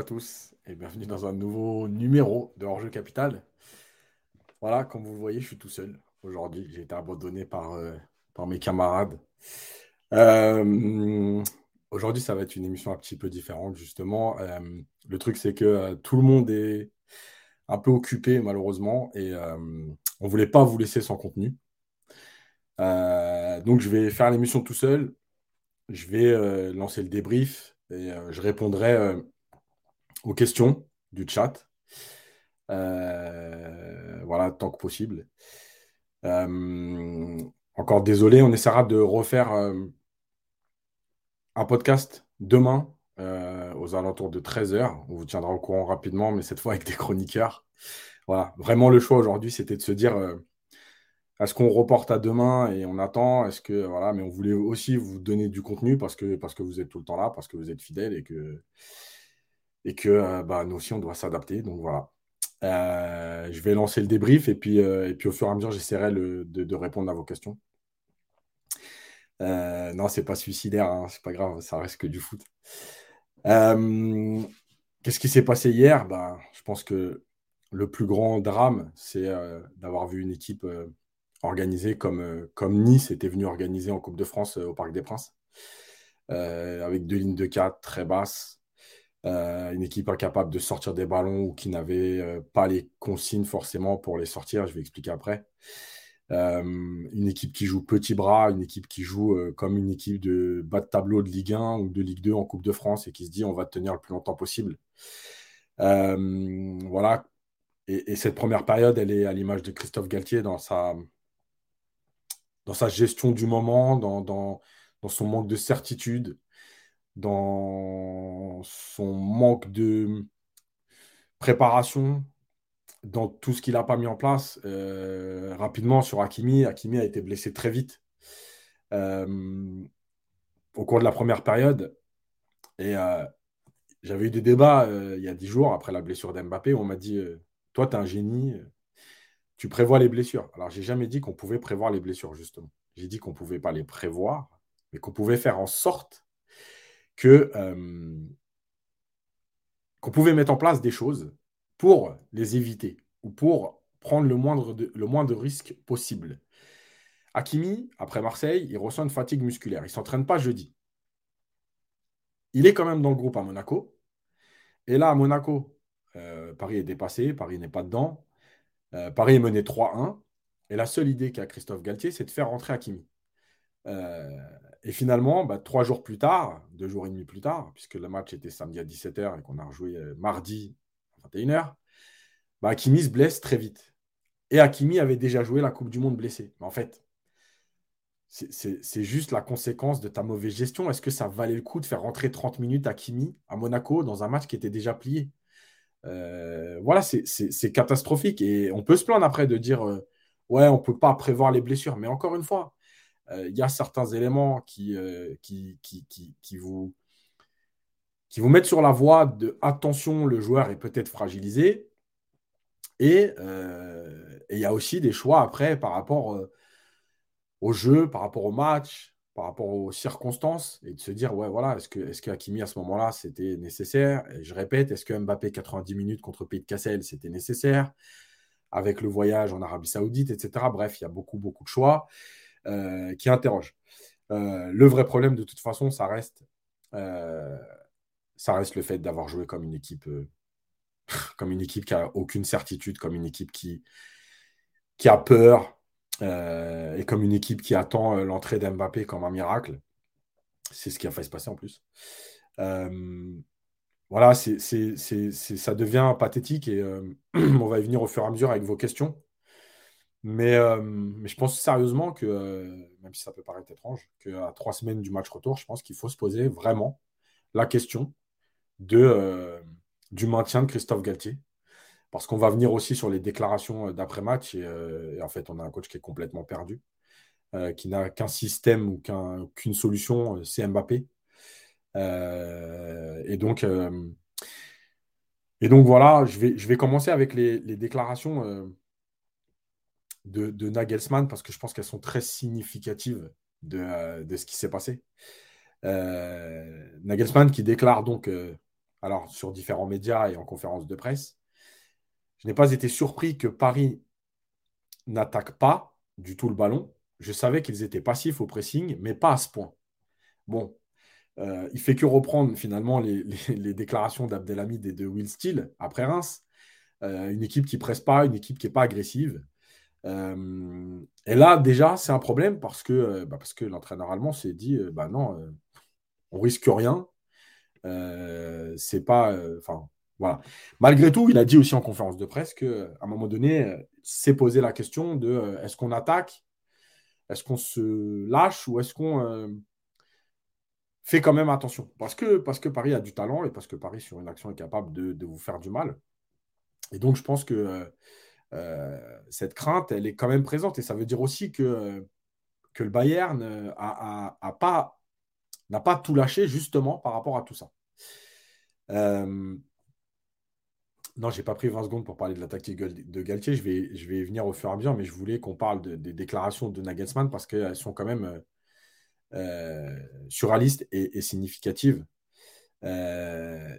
à tous et bienvenue dans un nouveau numéro de Hors-jeu Capital. Voilà, comme vous voyez, je suis tout seul aujourd'hui. J'ai été abandonné par, euh, par mes camarades. Euh, aujourd'hui, ça va être une émission un petit peu différente, justement. Euh, le truc, c'est que tout le monde est un peu occupé, malheureusement, et on ne voulait pas vous laisser sans contenu. donc, je vais faire l'émission tout seul. Je vais lancer le débrief et je répondrai aux questions du chat. Euh, voilà, tant que possible. Euh, encore désolé, on essaiera de refaire euh, un podcast demain aux alentours de 13h. On vous tiendra au courant rapidement, mais cette fois avec des chroniqueurs. Voilà, vraiment le choix aujourd'hui, c'était de se dire est-ce qu'on reporte à demain et on attend? Est-ce que voilà, mais on voulait aussi vous donner du contenu parce que parce que vous êtes tout le temps là, parce que vous êtes fidèles et que et que euh, bah, nous aussi, on doit s'adapter. Donc voilà. Euh, je vais lancer le débrief et puis, euh, et puis au fur et à mesure, j'essaierai de, répondre à vos questions. non, c'est pas suicidaire, hein, c'est pas grave, ça reste que du foot. Qu'est-ce qui s'est passé hier? Bah, Je pense que le plus grand drame, c'est d'avoir vu une équipe organisée comme, comme Nice était venue organiser en Coupe de France au Parc des Princes, avec deux lignes de 4 très basses, euh, une équipe incapable de sortir des ballons ou qui n'avait euh, pas les consignes forcément pour les sortir, je vais expliquer après. Euh, une équipe qui joue petit bras, une équipe qui joue comme une équipe de bas de tableau de Ligue 1 ou de Ligue 2 en Coupe de France et qui se dit on va tenir le plus longtemps possible. voilà. Et, cette première période, elle est à l'image de Christophe Galtier dans sa, gestion du moment, dans son manque de certitude, dans son manque de préparation, dans tout ce qu'il n'a pas mis en place. Euh, rapidement sur Hakimi, Hakimi a été blessé très vite euh, au cours de la première période. Et euh, j'avais eu des débats il y a dix jours après la blessure d'Mbappé on m'a dit Toi, tu es un génie, tu prévois les blessures. Alors, j'ai jamais dit qu'on pouvait prévoir les blessures, justement. J'ai dit qu'on ne pouvait pas les prévoir, mais qu'on pouvait faire en sorte euh, qu'on pouvait mettre en place des choses pour les éviter ou pour prendre le moindre, de, le moindre risque possible. Hakimi, après Marseille, il ressent une fatigue musculaire. Il ne s'entraîne pas jeudi. Il est quand même dans le groupe à Monaco. Et là, à Monaco, euh, Paris est dépassé, Paris n'est pas dedans. Euh, Paris est mené 3-1. Et la seule idée qu'a Christophe Galtier, c'est de faire rentrer Hakimi. Et finalement, bah, trois jours plus tard, deux jours et demi plus tard, puisque le match était samedi à 17h et qu'on a rejoué euh, mardi à 21h, bah, Hakimi se blesse très vite. Et Hakimi avait déjà joué la Coupe du Monde blessé. En fait, c'est juste la conséquence de ta mauvaise gestion. Est-ce que ça valait le coup de faire rentrer 30 minutes Hakimi à Monaco dans un match qui était déjà plié? Euh, Voilà, c'est catastrophique. Et on peut se plaindre après de dire ouais, on ne peut pas prévoir les blessures. Mais encore une fois, euh, il y a certains éléments qui, euh, qui, qui, qui, vous, qui vous mettent sur la voie de attention, le joueur est peut-être fragilisé. Et euh, il y a aussi des choix après par rapport au jeu, par rapport au match, par rapport aux circonstances, et de se dire, ouais, voilà, est-ce que, est-ce que Hakimi à ce moment-là, c'était nécessaire? Et Je répète, est-ce que Mbappé 90 minutes contre Pays de Cassel, c'était nécessaire? Avec le voyage en Arabie Saoudite, etc. Bref, il y a beaucoup, beaucoup de choix. Euh, qui interroge. Euh, le vrai problème, de toute façon, ça reste, euh, ça reste le fait d'avoir joué comme une équipe, comme une équipe qui a aucune certitude, comme une équipe qui, qui a peur et comme une équipe qui attend l'entrée d'Mbappé comme un miracle. C'est ce qui a fait se passer en plus. voilà, ça devient pathétique et on va y venir au fur et à mesure avec vos questions. Mais, euh, mais, je pense sérieusement que, euh, même si ça peut paraître étrange, qu'à trois semaines du match retour, je pense qu'il faut se poser vraiment la question de, euh, du maintien de Christophe Galtier. Parce qu'on va venir aussi sur les déclarations d'après-match. Et, en fait, on a un coach qui est complètement perdu, qui n'a qu'un système ou qu'une solution, c'est Mbappé. et donc. et donc voilà, je vais, je vais commencer avec les déclarations de, Nagelsmann parce que je pense qu'elles sont très significatives de, euh, ce qui s'est passé. Euh, Nagelsmann qui déclare donc euh, alors sur différents médias et en conférences de presse, je n'ai pas été surpris que Paris n'attaque pas du tout le ballon. Je savais qu'ils étaient passifs au pressing, mais pas à ce point. Bon, euh, il fait que reprendre finalement les, déclarations d'Abdelhamid et de Will Steele après Reims. Une équipe qui presse pas, une équipe qui n'est pas agressive. Euh, et là, déjà, c'est un problème parce que, bah, parce que l'entraîneur allemand s'est dit bah non, on risque rien. c'est pas. Enfin, voilà. Malgré tout, il a dit aussi en conférence de presse qu'à un moment donné, s'est posé la question de est-ce qu'on attaque? Est-ce qu'on se lâche ou est-ce qu'on fait quand même attention? Parce que, parce que Paris a du talent et parce que Paris, sur une action, est capable de, vous faire du mal. Et donc, je pense que euh, cette crainte, elle est quand même présente. Et ça veut dire aussi que, que le Bayern euh, n'a pas tout lâché justement par rapport à tout ça. Euh, non, je n'ai pas pris 20 secondes pour parler de la tactique de Galtier. Je vais, venir au fur et à mesure, mais je voulais qu'on parle des déclarations de Nagelsmann parce qu'elles sont quand même euh, surréaliste et, significative. Euh,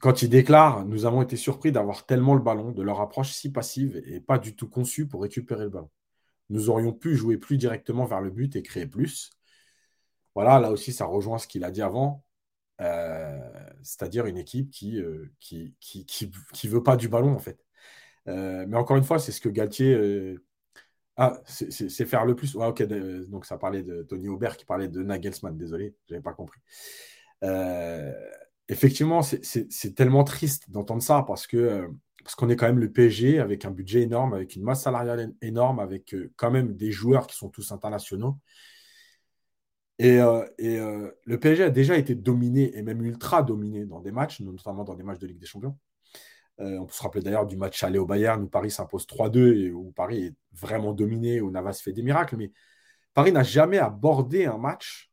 quand il déclare Nous avons été surpris d'avoir tellement le ballon, de leur approche si passive et pas du tout conçue pour récupérer le ballon. Nous aurions pu jouer plus directement vers le but et créer plus. Voilà, là aussi, ça rejoint ce qu'il a dit avant. Euh, c'est-à-dire une équipe qui, qui, qui, veut pas du ballon, en fait. mais encore une fois, c'est ce que Galtier ah, c'est faire le plus. ok, donc ça parlait de Tony Aubert qui parlait de Nagelsmann, désolé, je n'avais pas compris. Euh, effectivement, c'est tellement triste d'entendre ça parce que euh, parce qu'on est quand même le PSG avec un budget énorme, avec une masse salariale énorme, avec euh, quand même des joueurs qui sont tous internationaux. Et, et le PSG a déjà été dominé et même ultra dominé dans des matchs, notamment dans des matchs de Ligue des Champions. Euh, on peut se rappeler d'ailleurs du match aller au Bayern où Paris s'impose 3-2 et où Paris est vraiment dominé, où Navas fait des miracles. Mais Paris n'a jamais abordé un match.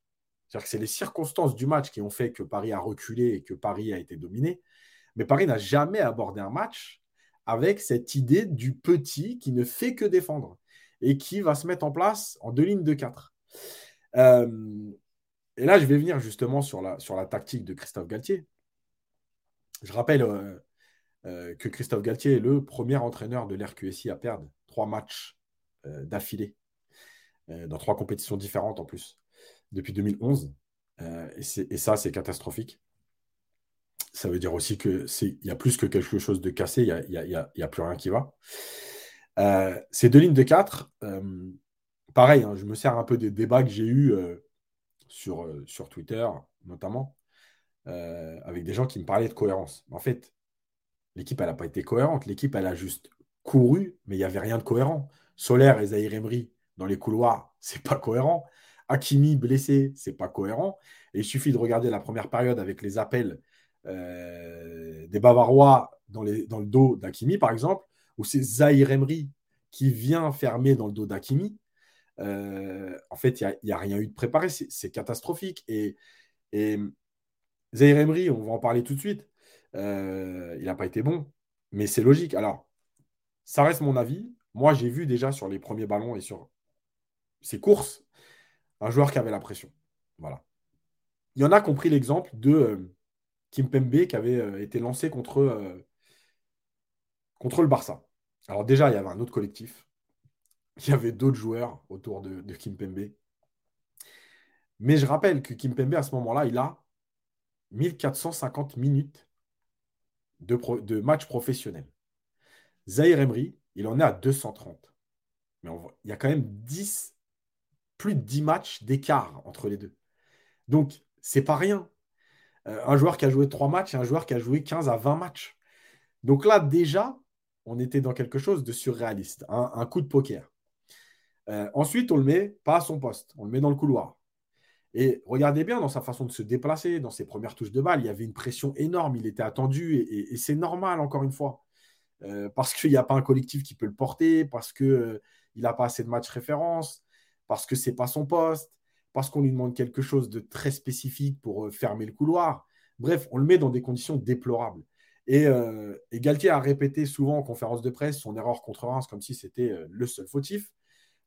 C'est-à-dire que c'est les circonstances du match qui ont fait que Paris a reculé et que Paris a été dominé. Mais Paris n'a jamais abordé un match avec cette idée du petit qui ne fait que défendre et qui va se mettre en place en deux lignes de quatre. Euh, et là, je vais venir justement sur la, tactique de Christophe Galtier. Je rappelle, euh, euh, que Christophe Galtier est le premier entraîneur de l'RQSI à perdre trois matchs d'affilée, dans trois compétitions différentes en plus, depuis 2011. Et, ça, c'est catastrophique. Ça veut dire aussi qu'il y a plus que quelque chose de cassé, il n'y a, a, plus rien qui va. ces deux lignes de quatre, pareil, hein, je me sers un peu des débats que j'ai eus sur, sur Twitter, notamment, avec des gens qui me parlaient de cohérence. En fait, l'équipe, elle n'a pas été cohérente. L'équipe, elle a juste couru, mais il n'y avait rien de cohérent. Solaire et Zahir Emery dans les couloirs, c'est pas cohérent. Hakimi blessé, c'est pas cohérent. Il suffit de regarder la première période avec les appels euh, des Bavarois dans, le dos d'Hakimi, par exemple, où c'est Zahir Emery qui vient fermer dans le dos d'Hakimi. Euh, en fait, il n'y a, rien eu de préparé. C'est catastrophique. Et, Zahir Emery, on va en parler tout de suite. Euh, il n'a pas été bon, mais c'est logique. Alors, ça reste mon avis. Moi, j'ai vu déjà sur les premiers ballons et sur ces courses un joueur qui avait la pression. Voilà. Il y en a qui ont pris l'exemple de euh, Kim Pembe qui avait euh, été lancé contre, contre le Barça. Alors déjà, il y avait un autre collectif. Il y avait d'autres joueurs autour de, de Kim Pembe. Mais je rappelle que Kim Pembe, à ce moment-là, il a 1450 minutes de, matchs professionnels. Zahir Emery, il en est à 230. Mais il y a quand même 10, plus de 10 matchs d'écart entre les deux. Donc, c'est pas rien. Euh, un joueur qui a joué 3 matchs et un joueur qui a joué 15 à 20 matchs. Donc là, déjà, on était dans quelque chose de surréaliste, un, coup de poker. Euh, ensuite, on le met pas à son poste, on le met dans le couloir. Et regardez bien dans sa façon de se déplacer, dans ses premières touches de balle, il y avait une pression énorme, il était attendu, et, c'est normal, encore une fois, euh, parce qu'il n'y a pas un collectif qui peut le porter, parce qu'il n'a pas assez de matchs référence, parce que ce n'est pas son poste, parce qu'on lui demande quelque chose de très spécifique pour euh, fermer le couloir. Bref, on le met dans des conditions déplorables. Et, et, Galtier a répété souvent en conférence de presse son erreur contre Reims comme si c'était le seul fautif.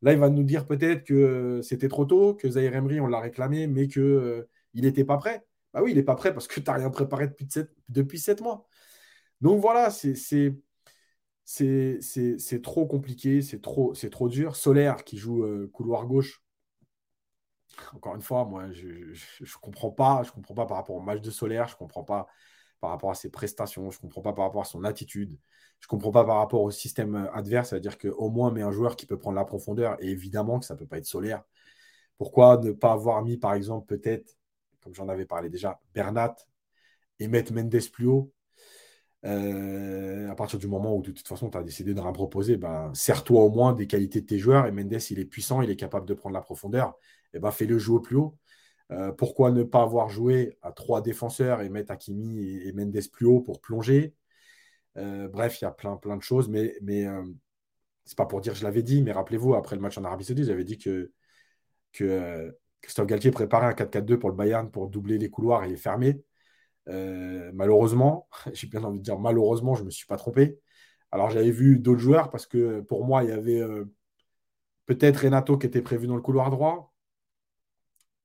Là, il va nous dire peut-être que c'était trop tôt, que Zahir Emery, on l'a réclamé, mais qu'il euh, n'était pas prêt. Bah oui, il n'est pas prêt parce que tu n'as rien préparé depuis sept, depuis mois. Donc voilà, c'est c'est trop compliqué, c'est trop, trop dur. Solaire qui joue euh, couloir gauche. Encore une fois, moi, je ne comprends pas. Je comprends pas par rapport au match de Solaire. Je ne comprends pas par rapport à ses prestations. Je ne comprends pas par rapport à son attitude. Je ne comprends pas par rapport au système euh, adverse. C'est-à-dire qu'au moins, met un joueur qui peut prendre la profondeur. Et évidemment que ça ne peut pas être Solaire. Pourquoi ne pas avoir mis, par exemple, peut-être, comme j'en avais parlé déjà, Bernat et mettre Mendes plus haut? Euh, à partir du moment où de toute façon tu as décidé de rien proposer, ben, sers-toi au moins des qualités de tes joueurs. Et Mendes, il est puissant, il est capable de prendre la profondeur. Et eh ben, fais-le jouer au plus haut. Euh, pourquoi ne pas avoir joué à trois défenseurs et mettre Hakimi et, Mendes plus haut pour plonger? Euh, Bref, il y a plein, de choses, mais, mais c'est pas pour dire je l'avais dit, mais rappelez-vous, après le match en Arabie Saoudite, j'avais dit que, que Christophe Galtier préparait un 4-4-2 pour le Bayern pour doubler les couloirs et les fermer. Euh, malheureusement, j'ai bien envie de dire malheureusement, je ne me suis pas trompé. Alors j'avais vu d'autres joueurs parce que pour moi, il y avait euh, peut-être Renato qui était prévu dans le couloir droit.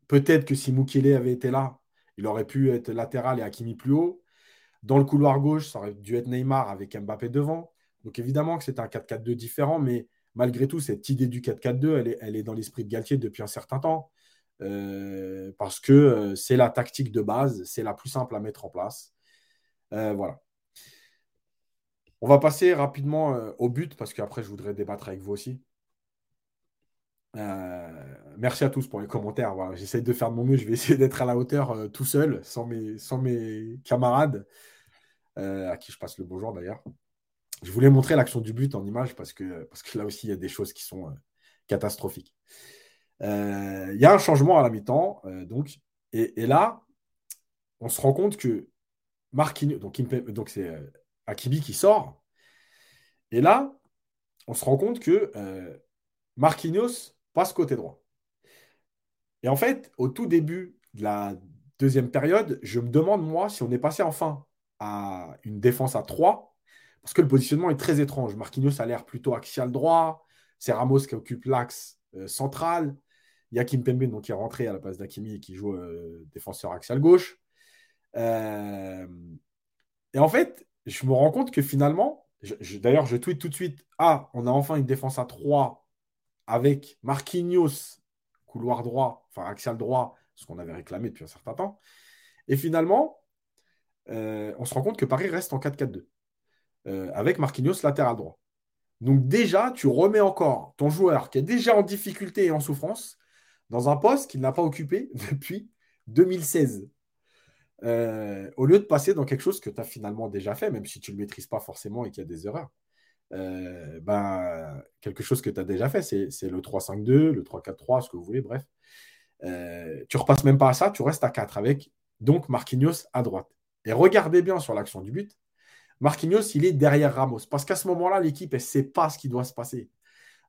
Peut-être que si Mukele avait été là, il aurait pu être latéral et Hakimi plus haut. Dans le couloir gauche, ça aurait dû être Neymar avec Mbappé devant. Donc évidemment que c'est un 4-4-2 différent, mais malgré tout, cette idée du 4-4-2, elle est, elle est dans l'esprit de Galtier depuis un certain temps. Euh, parce que euh, c'est la tactique de base, c'est la plus simple à mettre en place. Euh, voilà. On va passer rapidement au but parce qu'après, je voudrais débattre avec vous aussi. merci à tous pour les commentaires. J'essaie de faire de mon mieux. Je vais essayer d'être à la hauteur tout seul, sans mes, sans mes camarades, à qui je passe le bonjour d'ailleurs. Je voulais montrer l'action du but en image parce que, parce que là aussi, il y a des choses qui sont catastrophiques. Euh, il y a un changement à la mi-temps. Euh, donc, et, là, on se rend compte que Marquinhos, donc, donc c'est euh, Akibi qui sort. Et là, on se rend compte que Marquinhos passe côté droit. Et en fait, au tout début de la deuxième période, je me demande, moi, si on est passé enfin à une défense à 3, parce que le positionnement est très étrange. Marquinhos a l'air plutôt axial droit, c'est Ramos qui occupe l'axe central. Il y a Kim Pembe donc, qui est rentré à la place d'Akimi et qui joue euh, défenseur axial gauche. Euh, et en fait, je me rends compte que finalement, d'ailleurs, je tweete tout de suite Ah, on a enfin une défense à 3 avec Marquinhos, couloir droit, enfin axial droit, ce qu'on avait réclamé depuis un certain temps. Et finalement, euh, on se rend compte que Paris reste en 4-4-2 avec Marquinhos latéral droit. Donc déjà, tu remets encore ton joueur qui est déjà en difficulté et en souffrance dans un poste qu'il n'a pas occupé depuis 2016. Euh, au lieu de passer dans quelque chose que tu as finalement déjà fait, même si tu ne le maîtrises pas forcément et qu'il y a des erreurs. Euh, ben, quelque chose que tu as déjà fait, c'est le 3-5-2, le 3-4-3, ce que vous voulez, bref. Euh, tu repasses même pas à ça, tu restes à 4 avec donc Marquinhos à droite. Et regardez bien sur l'action du but, Marquinhos, il est derrière Ramos. Parce qu'à ce moment-là, l'équipe, elle ne sait pas ce qui doit se passer.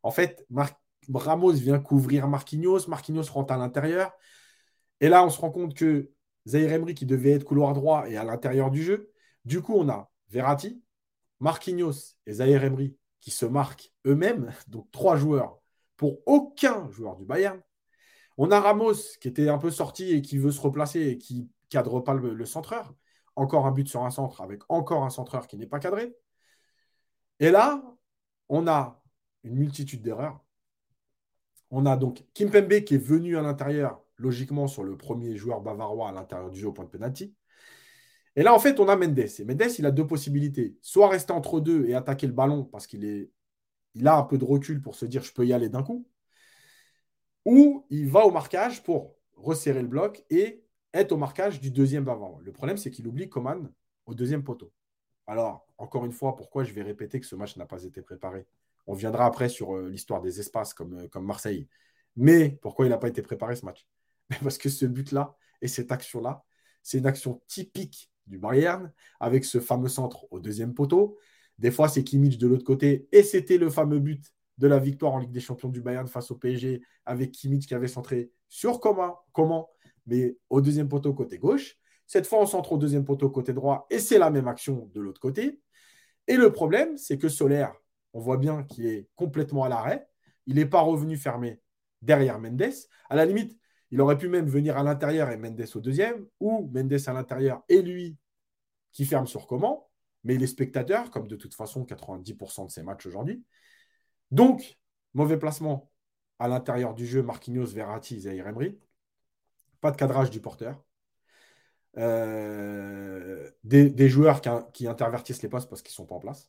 En fait, Mar Ramos vient couvrir Marquinhos, Marquinhos rentre à l'intérieur. Et là, on se rend compte que Zaire Emery, qui devait être couloir droit, est à l'intérieur du jeu. Du coup, on a Verratti, Marquinhos et Zaire Emery qui se marquent eux-mêmes, donc trois joueurs pour aucun joueur du Bayern. On a Ramos qui était un peu sorti et qui veut se replacer et qui cadre pas le, le centreur. Encore un but sur un centre avec encore un centreur qui n'est pas cadré. Et là, on a une multitude d'erreurs. On a donc Kimpembe qui est venu à l'intérieur, logiquement, sur le premier joueur bavarois à l'intérieur du jeu au point de penalty. Et là, en fait, on a Mendes. Et Mendes, il a deux possibilités. Soit rester entre deux et attaquer le ballon parce qu'il est, il a un peu de recul pour se dire je peux y aller d'un coup. Ou il va au marquage pour resserrer le bloc et être au marquage du deuxième bavarois. Le problème, c'est qu'il oublie Coman au deuxième poteau. Alors, encore une fois, pourquoi je vais répéter que ce match n'a pas été préparé? On viendra après sur euh, l'histoire des espaces comme, euh, comme Marseille. Mais pourquoi il n'a pas été préparé ce match? Parce que ce but-là et cette action-là, c'est une action typique du Bayern avec ce fameux centre au deuxième poteau. Des fois, c'est Kimmich de l'autre côté et c'était le fameux but de la victoire en Ligue des Champions du Bayern face au PSG avec Kimmich qui avait centré sur comment, comment mais au deuxième poteau côté gauche. Cette fois, on centre au deuxième poteau côté droit et c'est la même action de l'autre côté. Et le problème, c'est que Solaire, on voit bien qu'il est complètement à l'arrêt. Il n'est pas revenu fermer derrière Mendes. À la limite, Il aurait pu même venir à l'intérieur et Mendes au deuxième, ou Mendes à l'intérieur et lui qui ferme sur comment, mais il est spectateur, comme de toute façon 90% de ses matchs aujourd'hui. Donc, mauvais placement à l'intérieur du jeu, Marquinhos, Verratti, Zaire Emery. Pas de cadrage du porteur. Euh, des, joueurs qui, intervertissent les postes parce qu'ils ne sont pas en place.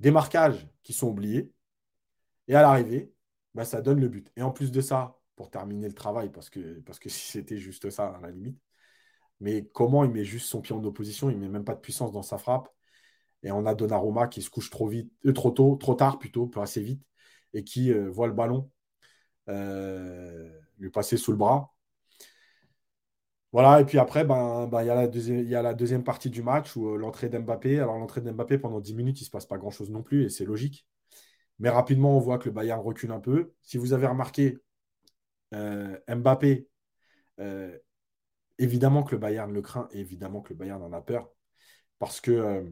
Des marquages qui sont oubliés. Et à l'arrivée, bah, ça donne le but. Et en plus de ça, pour terminer le travail, parce que, parce c'était juste ça, à la limite, mais comment il met juste son pied en opposition, il ne met même pas de puissance dans sa frappe. Et on a Donnarumma qui se couche trop vite, euh, trop tôt, trop tard plutôt, pas assez vite, et qui euh, voit le ballon lui passer sous le bras voilà, et puis après, ben, ben, il y, a la deuxième, partie du match où euh, l'entrée d'Mbappé. Alors, l'entrée d'Mbappé, pendant 10 minutes, il ne se passe pas grand-chose non plus, et c'est logique. Mais rapidement, on voit que le Bayern recule un peu. Si vous avez remarqué, euh, Mbappé, euh, évidemment que le Bayern le craint, évidemment que le Bayern en a peur. Parce que,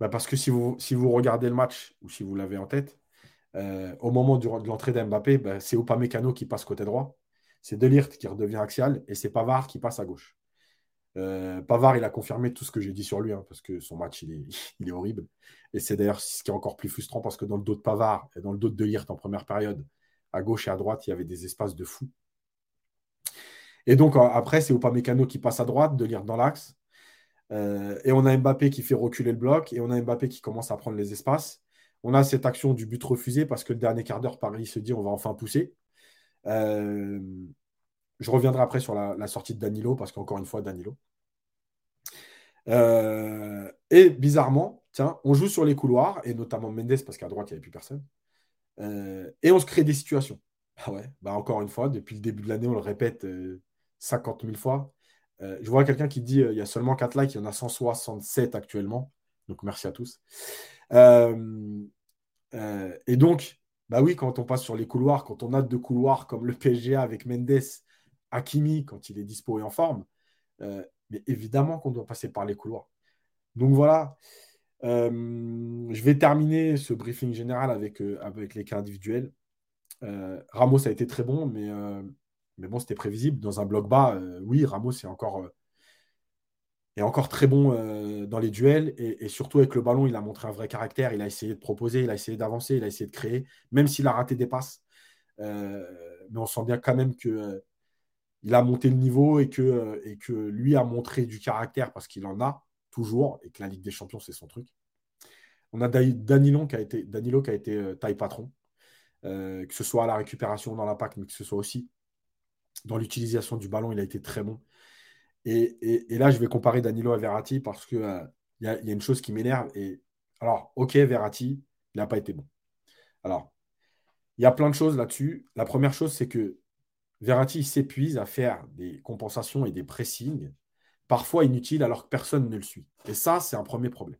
ben, parce que si, vous, si vous regardez le match, ou si vous l'avez en tête, au moment de l'entrée d'Mbappé, ben, c'est Upamecano qui passe côté droit c'est Delirte qui redevient axial et c'est Pavard qui passe à gauche. Euh, Pavard, il a confirmé tout ce que j'ai dit sur lui, hein, parce que son match, il est, horrible. Et c'est d'ailleurs ce qui est encore plus frustrant, parce que dans le dos de Pavard et dans le dos de Delirte en première période, à gauche et à droite, il y avait des espaces de fou. Et donc, après, c'est Mécano qui passe à droite, Delirte dans l'axe. Euh, et on a Mbappé qui fait reculer le bloc, et on a Mbappé qui commence à prendre les espaces. On a cette action du but refusé, parce que le dernier quart d'heure, Paris se dit on va enfin pousser. Euh, je reviendrai après sur la, sortie de Danilo, parce qu'encore une fois, Danilo. Euh, et bizarrement, tiens, on joue sur les couloirs, et notamment Mendes, parce qu'à droite, il n'y avait plus personne. Euh, et on se crée des situations. Ah ouais, bah encore une fois, depuis le début de l'année, on le répète 50 000 fois. je vois quelqu'un qui dit il y a seulement 4 likes, il y en a 167 actuellement. Donc merci à tous. et donc, bah oui, quand on passe sur les couloirs, quand on a deux couloirs comme le PSGA avec Mendes, Hakimi, quand il est dispo et en forme, euh, mais évidemment qu'on doit passer par les couloirs. Donc voilà, euh, je vais terminer ce briefing général avec, euh, les cas individuels. Ramos a été très bon, mais, mais bon, c'était prévisible. Dans un bloc bas, oui, Ramos est encore est encore très bon euh, dans les duels et, surtout avec le ballon, il a montré un vrai caractère. Il a essayé de proposer, il a essayé d'avancer, il a essayé de créer, même s'il a raté des passes. Euh, mais on sent bien quand même que euh, il a monté le niveau et que, et que lui a montré du caractère parce qu'il en a toujours et que la Ligue des Champions, c'est son truc. On a Danilo qui a été, Danilo qui a été taille patron, que ce soit à la récupération dans l'impact, mais que ce soit aussi dans l'utilisation du ballon, il a été très bon. Et, là, je vais comparer Danilo à Verratti parce qu'il euh, y, a une chose qui m'énerve. Alors, ok, Verratti, il n'a pas été bon. Alors, il y a plein de choses là-dessus. La première chose, c'est que Verratti s'épuise à faire des compensations et des pressings, parfois inutiles alors que personne ne le suit. Et ça, c'est un premier problème.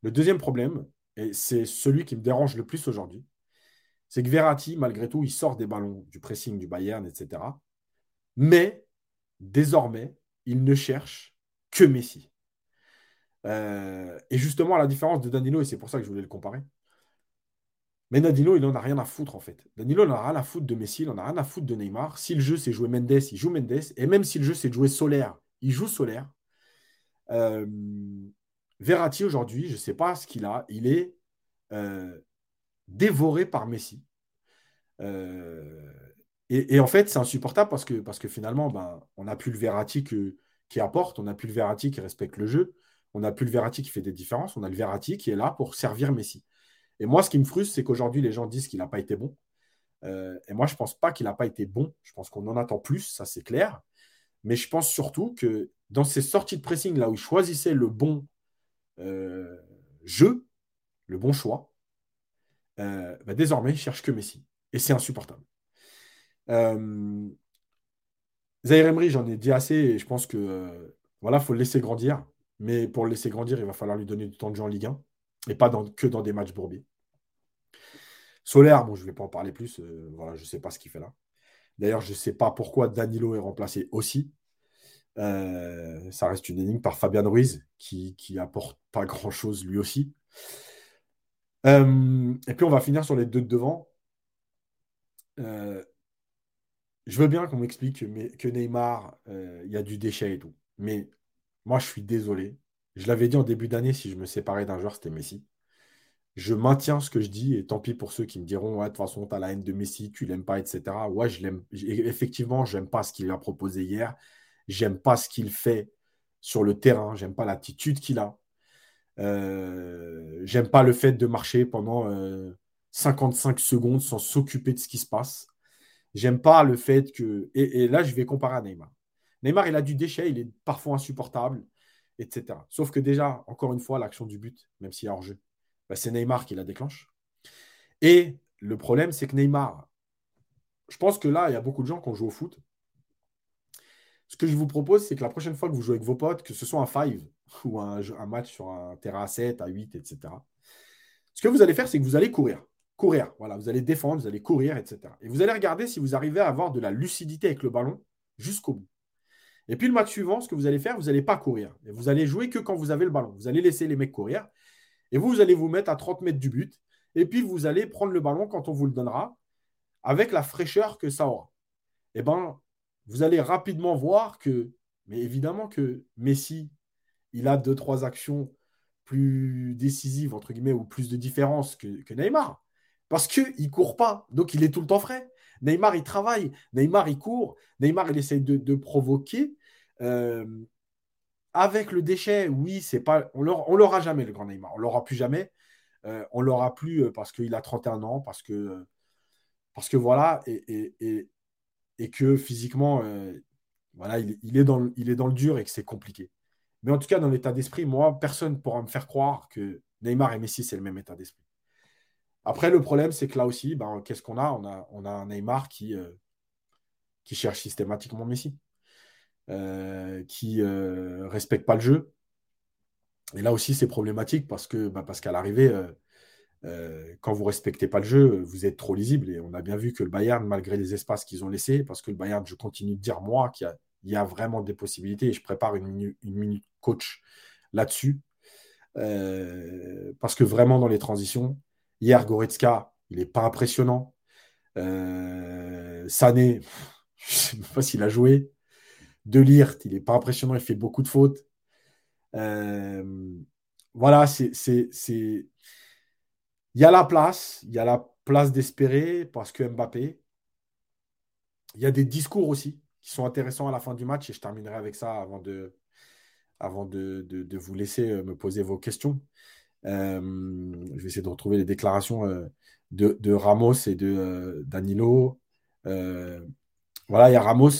Le deuxième problème, et c'est celui qui me dérange le plus aujourd'hui, c'est que Verratti, malgré tout, il sort des ballons du pressing du Bayern, etc. Mais désormais, il ne cherche que Messi. Euh, et justement, à la différence de Danilo, et c'est pour ça que je voulais le comparer, mais Danilo, il n'en a rien à foutre en fait. Danilo, il n'en a rien à foutre de Messi, il n'en a rien à foutre de Neymar. Si le jeu, c'est jouer Mendes, il joue Mendes. Et même si le jeu, c'est jouer Solaire, il joue Solaire. Euh, Verratti, aujourd'hui, je ne sais pas ce qu'il a. Il est euh, dévoré par Messi. Et, en fait, c'est insupportable parce que, parce que finalement, ben, on n'a plus le Verratti qui apporte, on n'a plus le Verratti qui respecte le jeu, on n'a plus le Verratti qui fait des différences, on a le Verratti qui est là pour servir Messi. Et moi, ce qui me frustre, c'est qu'aujourd'hui, les gens disent qu'il n'a pas été bon. Euh, et moi, je ne pense pas qu'il n'a pas été bon. Je pense qu'on en attend plus, ça c'est clair. Mais je pense surtout que dans ces sorties de pressing, là où il choisissait le bon euh, jeu, le bon choix, euh, ben, désormais, il cherche que Messi. Et c'est insupportable. Euh, Zaire Emery, j'en ai dit assez et je pense que euh, voilà, faut le laisser grandir. Mais pour le laisser grandir, il va falloir lui donner du temps de jeu en Ligue 1 et pas que dans des matchs bourbiers. Solaire, bon, je ne vais pas en parler plus. Euh, voilà, je ne sais pas ce qu'il fait là. D'ailleurs, je ne sais pas pourquoi Danilo est remplacé aussi. ça reste une énigme par Fabian Ruiz, qui, qui apporte pas grand-chose lui aussi. et puis, on va finir sur les deux de devant. Je veux bien qu'on m'explique que, Neymar, euh, il y a du déchet et tout. Mais moi, je suis désolé. Je l'avais dit en début d'année, si je me séparais d'un joueur, c'était Messi. Je maintiens ce que je dis, et tant pis pour ceux qui me diront, ouais, de toute façon, tu as la haine de Messi, tu l'aimes pas, etc. Ouais, je l'aime. Effectivement, j'aime pas ce qu'il a proposé hier. J'aime pas ce qu'il fait sur le terrain. J'aime pas l'attitude qu'il a. Euh, j'aime pas le fait de marcher pendant 55 euh, secondes sans s'occuper de ce qui se passe. J'aime pas le fait que. Et, là, je vais comparer à Neymar. Neymar, il a du déchet, il est parfois insupportable, etc. Sauf que déjà, encore une fois, l'action du but, même s'il y a hors-jeu, bah, c'est Neymar qui la déclenche. Et le problème, c'est que Neymar, je pense que là, il y a beaucoup de gens qui ont joué au foot. Ce que je vous propose, c'est que la prochaine fois que vous jouez avec vos potes, que ce soit un 5 ou un, un match sur un terrain à 7, à 8, etc., ce que vous allez faire, c'est que vous allez courir courir. Voilà, vous allez défendre, vous allez courir, etc. Et vous allez regarder si vous arrivez à avoir de la lucidité avec le ballon jusqu'au bout. Et puis le match suivant, ce que vous allez faire, vous n'allez pas courir. Vous allez jouer que quand vous avez le ballon. Vous allez laisser les mecs courir. Et vous, vous allez vous mettre à 30 mètres du but. Et puis vous allez prendre le ballon quand on vous le donnera, avec la fraîcheur que ça aura. Eh bien, vous allez rapidement voir que, mais évidemment que Messi, il a deux, trois actions plus décisives, entre guillemets, ou plus de différence que Neymar. Parce qu'il ne court pas, donc il est tout le temps frais. Neymar, il travaille. Neymar, il court. Neymar, il essaye de, provoquer. Euh, avec le déchet, oui, c'est pas. On ne l'aura jamais, le grand Neymar. On l'aura plus jamais. Euh, on l'aura plus euh, parce qu'il a 31 ans, parce que, parce que voilà, et, et, que physiquement, voilà, il, est dans, il est dans le dur et que c'est compliqué. Mais en tout cas, dans l'état d'esprit, moi, personne ne pourra me faire croire que Neymar et Messi, c'est le même état d'esprit. Après, le problème, c'est que là aussi, ben, qu'est-ce qu'on a? On, a on a un Neymar qui, euh, qui cherche systématiquement Messi, euh, qui ne euh, respecte pas le jeu. Et là aussi, c'est problématique parce que ben, parce qu'à l'arrivée, quand vous ne respectez pas le jeu, vous êtes trop lisible. Et on a bien vu que le Bayern, malgré les espaces qu'ils ont laissés, parce que le Bayern, je continue de dire, moi, qu'il y, a, vraiment des possibilités et je prépare une minute, une minute coach là-dessus. parce que vraiment, dans les transitions, Hier, Goretzka, il n'est pas impressionnant. Euh, Sané, je ne sais pas s'il a joué. Delirte, il n'est pas impressionnant, il fait beaucoup de fautes. Euh, voilà, c'est. Il y a la place, il y a la place d'espérer parce que Mbappé. Il y a des discours aussi qui sont intéressants à la fin du match et je terminerai avec ça avant de, avant de vous laisser euh, me poser vos questions. Euh, je vais essayer de retrouver les déclarations euh, de, Ramos et de euh, Danilo. voilà, il y a Ramos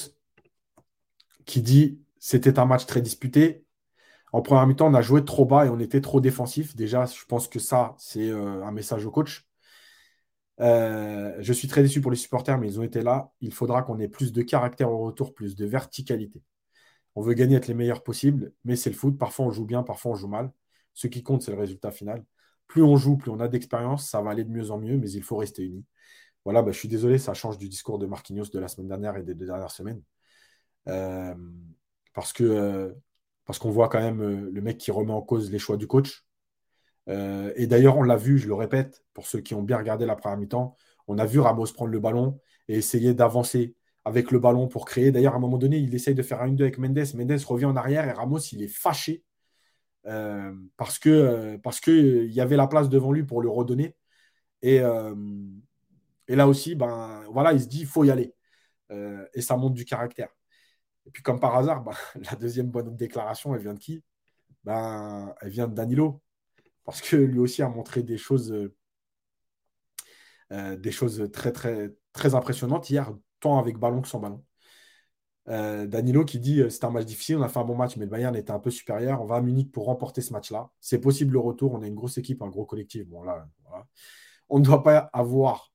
qui dit c'était un match très disputé. En première mi-temps, on a joué trop bas et on était trop défensif. Déjà, je pense que ça, c'est un message au coach. je suis très déçu pour les supporters, mais ils ont été là. Il faudra qu'on ait plus de caractère au retour, plus de verticalité. On veut gagner, être les meilleurs possibles, mais c'est le foot. Parfois, on joue bien, parfois, on joue mal. Ce qui compte, c'est le résultat final. Plus on joue, plus on a d'expérience, ça va aller de mieux en mieux, mais il faut rester unis. Voilà, bah, je suis désolé, ça change du discours de Marquinhos de la semaine dernière et des deux dernières semaines. Euh, euh, parce qu'on voit quand même euh, le mec qui remet en cause les choix du coach. et d'ailleurs, on l'a vu, je le répète, pour ceux qui ont bien regardé la première mi-temps, on a vu Ramos prendre le ballon et essayer d'avancer avec le ballon pour créer. D'ailleurs, à un moment donné, il essaye de faire un 1-2 avec Mendes. Mendes revient en arrière et Ramos, il est fâché euh, parce que euh, parce que il y avait la place devant lui pour le redonner. Et, euh, et là aussi, ben voilà, il se dit il faut y aller. et ça montre du caractère. Et puis comme par hasard, ben, la deuxième bonne déclaration, elle vient de qui? Ben, Elle vient de Danilo. Parce que lui aussi a montré des choses, des choses très, très, très impressionnantes hier, tant avec ballon que sans ballon. Euh, Danilo qui dit euh, c'est un match difficile, on a fait un bon match, mais le Bayern était un peu supérieur. On va à Munich pour remporter ce match-là. C'est possible le retour. On a une grosse équipe, un gros collectif. On ne doit pas avoir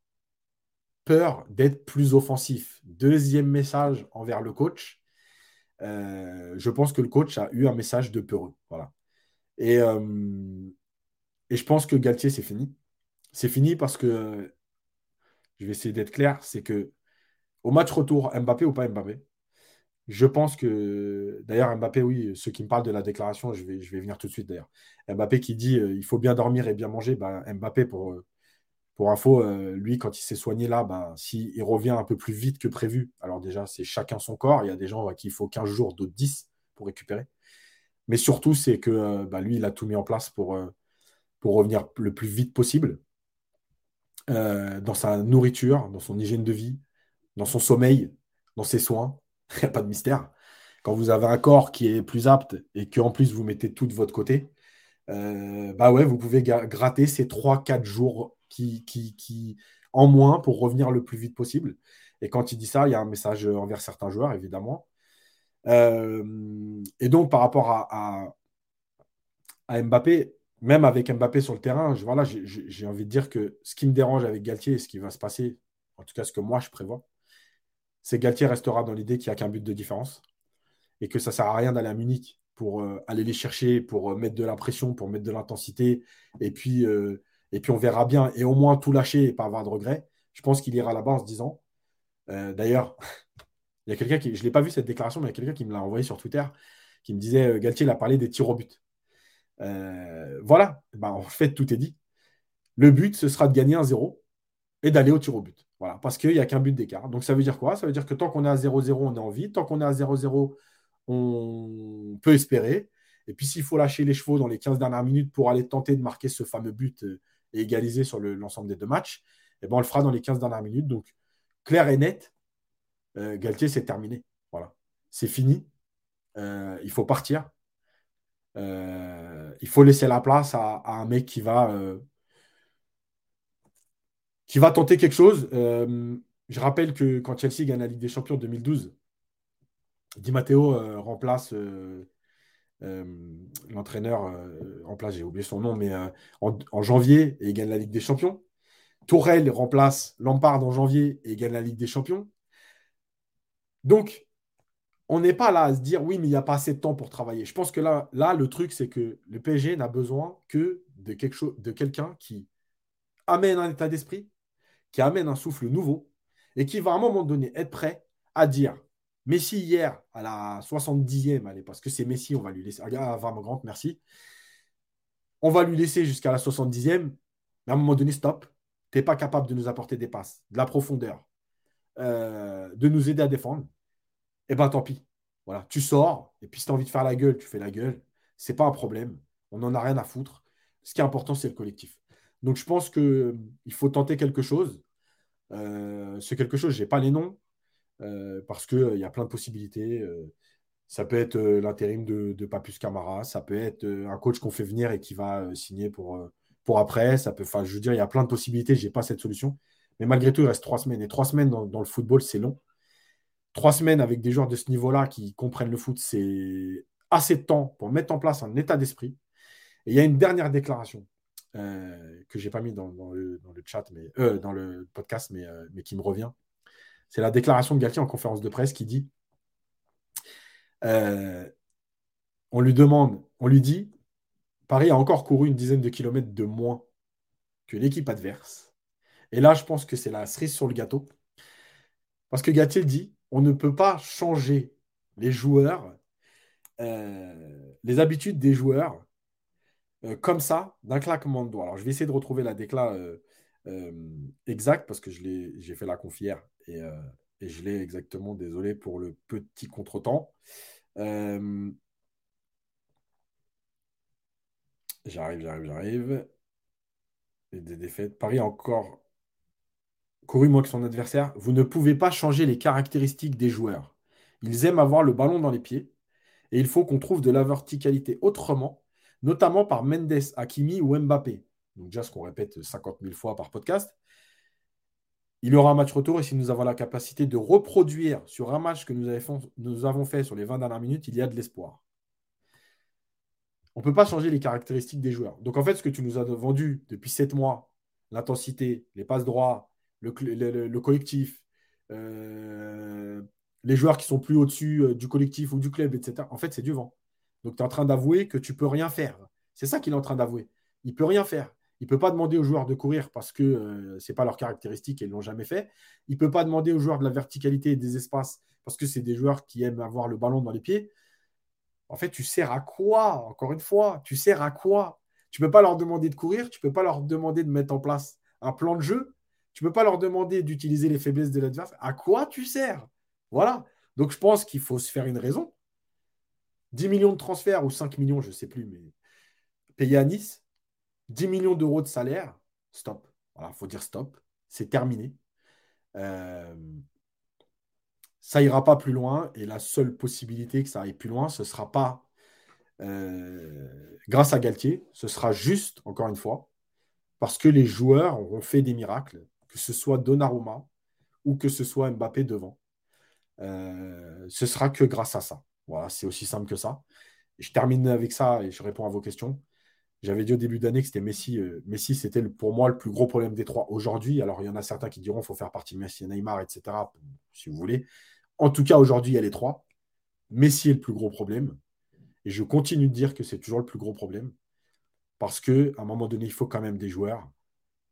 peur d'être plus offensif. Deuxième message envers le coach. Euh, je pense que le coach a eu un message de peureux. Et, et je pense que Galtier, c'est fini. C'est fini parce que, je vais essayer d'être clair, c'est que au match retour, Mbappé ou pas Mbappé, je pense que, d'ailleurs, Mbappé, oui, ceux qui me parlent de la déclaration, je vais, je vais venir tout de suite d'ailleurs. Mbappé qui dit euh, il faut bien dormir et bien manger. Ben, Mbappé, pour, Pour info, euh, lui, quand il s'est soigné là, ben, s'il revient un peu plus vite que prévu, alors déjà, c'est chacun son corps. Il y a des gens à qui il faut 15 jours, d'autres 10 pour récupérer. Mais surtout, c'est que euh, lui, il a tout mis en place pour, euh, pour revenir le plus vite possible dans sa nourriture, dans son hygiène de vie, dans son sommeil, dans ses soins. Il n'y a pas de mystère. Quand vous avez un corps qui est plus apte et qu'en plus vous mettez tout de votre côté, bah ouais, vous pouvez gratter ces 3-4 jours qui, en moins pour revenir le plus vite possible. Et quand il dit ça, il y a un message envers certains joueurs, évidemment. Euh, et donc, par rapport à, Mbappé, même avec Mbappé sur le terrain, voilà, j'ai envie de dire que ce qui me dérange avec Galtier et ce qui va se passer, en tout cas ce que moi je prévois, c'est Galtier restera dans l'idée qu'il n'y a qu'un but de différence et que ça ne sert à rien d'aller à Munich pour euh, aller les chercher, pour euh, mettre de la pression, pour mettre de l'intensité, et puis et puis on verra bien, et au moins tout lâcher et pas avoir de regrets. Je pense qu'il ira là-bas en se disant. Euh, d'ailleurs, il y a quelqu'un qui. Je ne l'ai pas vu cette déclaration, mais il y a quelqu'un qui me l'a envoyé sur Twitter qui me disait euh, Galtier il a parlé des tirs au but. Euh, voilà, ben, en fait, tout est dit. Le but, ce sera de gagner un 0 et d'aller au tir au but. Voilà, parce qu'il n'y a qu'un but d'écart. Donc ça veut dire quoi? Ça veut dire que tant qu'on est à 0-0, on est en vie. Tant qu'on est à 0-0, on peut espérer. Et puis s'il faut lâcher les chevaux dans les 15 dernières minutes pour aller tenter de marquer ce fameux but et égaliser sur l'ensemble des deux matchs, eh ben on le fera dans les 15 dernières minutes. Donc, clair et net, euh, Galtier, c'est terminé. Voilà. C'est fini. Euh, il faut partir. Euh, il faut laisser la place à, un mec qui va, qui va tenter quelque chose. je rappelle que quand Chelsea gagne la Ligue des Champions 2012, Di Matteo remplace euh, l'entraîneur euh, en place, j'ai oublié son nom, mais euh, en, janvier et il gagne la Ligue des Champions. Tourelle remplace Lampard en janvier et gagne la Ligue des Champions. Donc, on n'est pas là à se dire oui, mais il n'y a pas assez de temps pour travailler. Je pense que là, là le truc, c'est que le PSG n'a besoin que de, quelque chose, de quelqu'un qui amène un état d'esprit, qui amène un souffle nouveau et qui va à un moment donné être prêt à dire Messi hier, à la 70e, allez, parce que c'est Messi, on va lui laisser. Ah, Grant, merci. On va lui laisser jusqu'à la 70e, mais à un moment donné, stop. Tu n'es pas capable de nous apporter des passes, de la profondeur, euh, de nous aider à défendre. Eh bien, tant pis. Voilà, tu sors, et puis si tu as envie de faire la gueule, tu fais la gueule. C'est pas un problème. On n'en a rien à foutre. Ce qui est important, c'est le collectif. Donc, je pense qu'il euh, faut tenter quelque chose. Euh, ce quelque chose, je n'ai pas les noms, euh, parce qu'il euh, y a plein de possibilités. Ça peut être l'intérim de, Papus Camara, ça peut être un coach qu'on fait venir et qui va signer pour, pour après. Ça peut, je veux dire, il y a plein de possibilités. Je n'ai pas cette solution. Mais malgré tout, il reste trois semaines. Et trois semaines dans, le football, c'est long. Trois semaines avec des joueurs de ce niveau-là qui comprennent le foot, c'est assez de temps pour mettre en place un état d'esprit. Et il y a une dernière déclaration que je n'ai pas mis dans, le, chat, mais, dans le podcast, mais, mais qui me revient. C'est la déclaration de Galtier en conférence de presse qui dit euh, on lui demande, on lui dit Paris a encore couru une dizaine de kilomètres de moins que l'équipe adverse. Et là, je pense que c'est la cerise sur le gâteau. Parce que Galtier dit on ne peut pas changer les joueurs, euh, les habitudes des joueurs euh, comme ça, d'un claquement de doigts. Alors, je vais essayer de retrouver la décla exacte parce que j'ai fait la confière euh, et, je l'ai exactement, désolé pour le petit contretemps. Euh, j'arrive, j'arrive, j'arrive. Et des défaites. Paris encore couru moins que son adversaire. Vous ne pouvez pas changer les caractéristiques des joueurs. Ils aiment avoir le ballon dans les pieds. Et il faut qu'on trouve de la verticalité autrement, notamment par Mendes, Hakimi ou Mbappé. Donc déjà ce qu'on répète 50 000 fois par podcast. Il y aura un match retour et si nous avons la capacité de reproduire sur un match que nous, avons fait sur les 20 dernières minutes, il y a de l'espoir. On ne peut pas changer les caractéristiques des joueurs. Donc en fait, ce que tu nous as vendu depuis 7 mois, l'intensité, les passes droits, le, collectif, euh, les joueurs qui sont plus au-dessus euh, du collectif ou du club, etc. En fait, c'est du vent. Donc tu es en train d'avouer que tu peux rien faire. C'est ça qu'il est en train d'avouer. Il peut rien faire. Il ne peut pas demander aux joueurs de courir parce que euh, ce n'est pas leur caractéristique et ils ne l'ont jamais fait. Il ne peut pas demander aux joueurs de la verticalité et des espaces parce que c'est des joueurs qui aiment avoir le ballon dans les pieds. En fait, tu sers à quoi Encore une fois, tu sers à quoi? Tu ne peux pas leur demander de courir, tu ne peux pas leur demander de mettre en place un plan de jeu. Tu ne peux pas leur demander d'utiliser les faiblesses de l'adversaire. À quoi tu sers? Voilà. Donc je pense qu'il faut se faire une raison. 10 millions de transferts ou 5 millions, je ne sais plus, mais payer à Nice, 10 millions d'euros de salaire, stop. Voilà, il faut dire stop. C'est terminé. Euh, ça ira pas plus loin. Et la seule possibilité que ça aille plus loin, ce ne sera pas euh, grâce à Galtier. Ce sera juste, encore une fois, parce que les joueurs ont fait des miracles, que ce soit Donnarumma ou que ce soit Mbappé devant. Euh, ce sera que grâce à ça. Voilà, c'est aussi simple que ça. je termine avec ça et je réponds à vos questions. J'avais dit au début d'année que c'était Messi. Euh, Messi, c'était pour moi le plus gros problème des trois aujourd'hui. Alors, il y en a certains qui diront qu'il faut faire partie de Messi et Neymar, etc. Si vous voulez. En tout cas, aujourd'hui, il y a les trois. Messi est le plus gros problème. Et je continue de dire que c'est toujours le plus gros problème. Parce qu'à un moment donné, il faut quand même des joueurs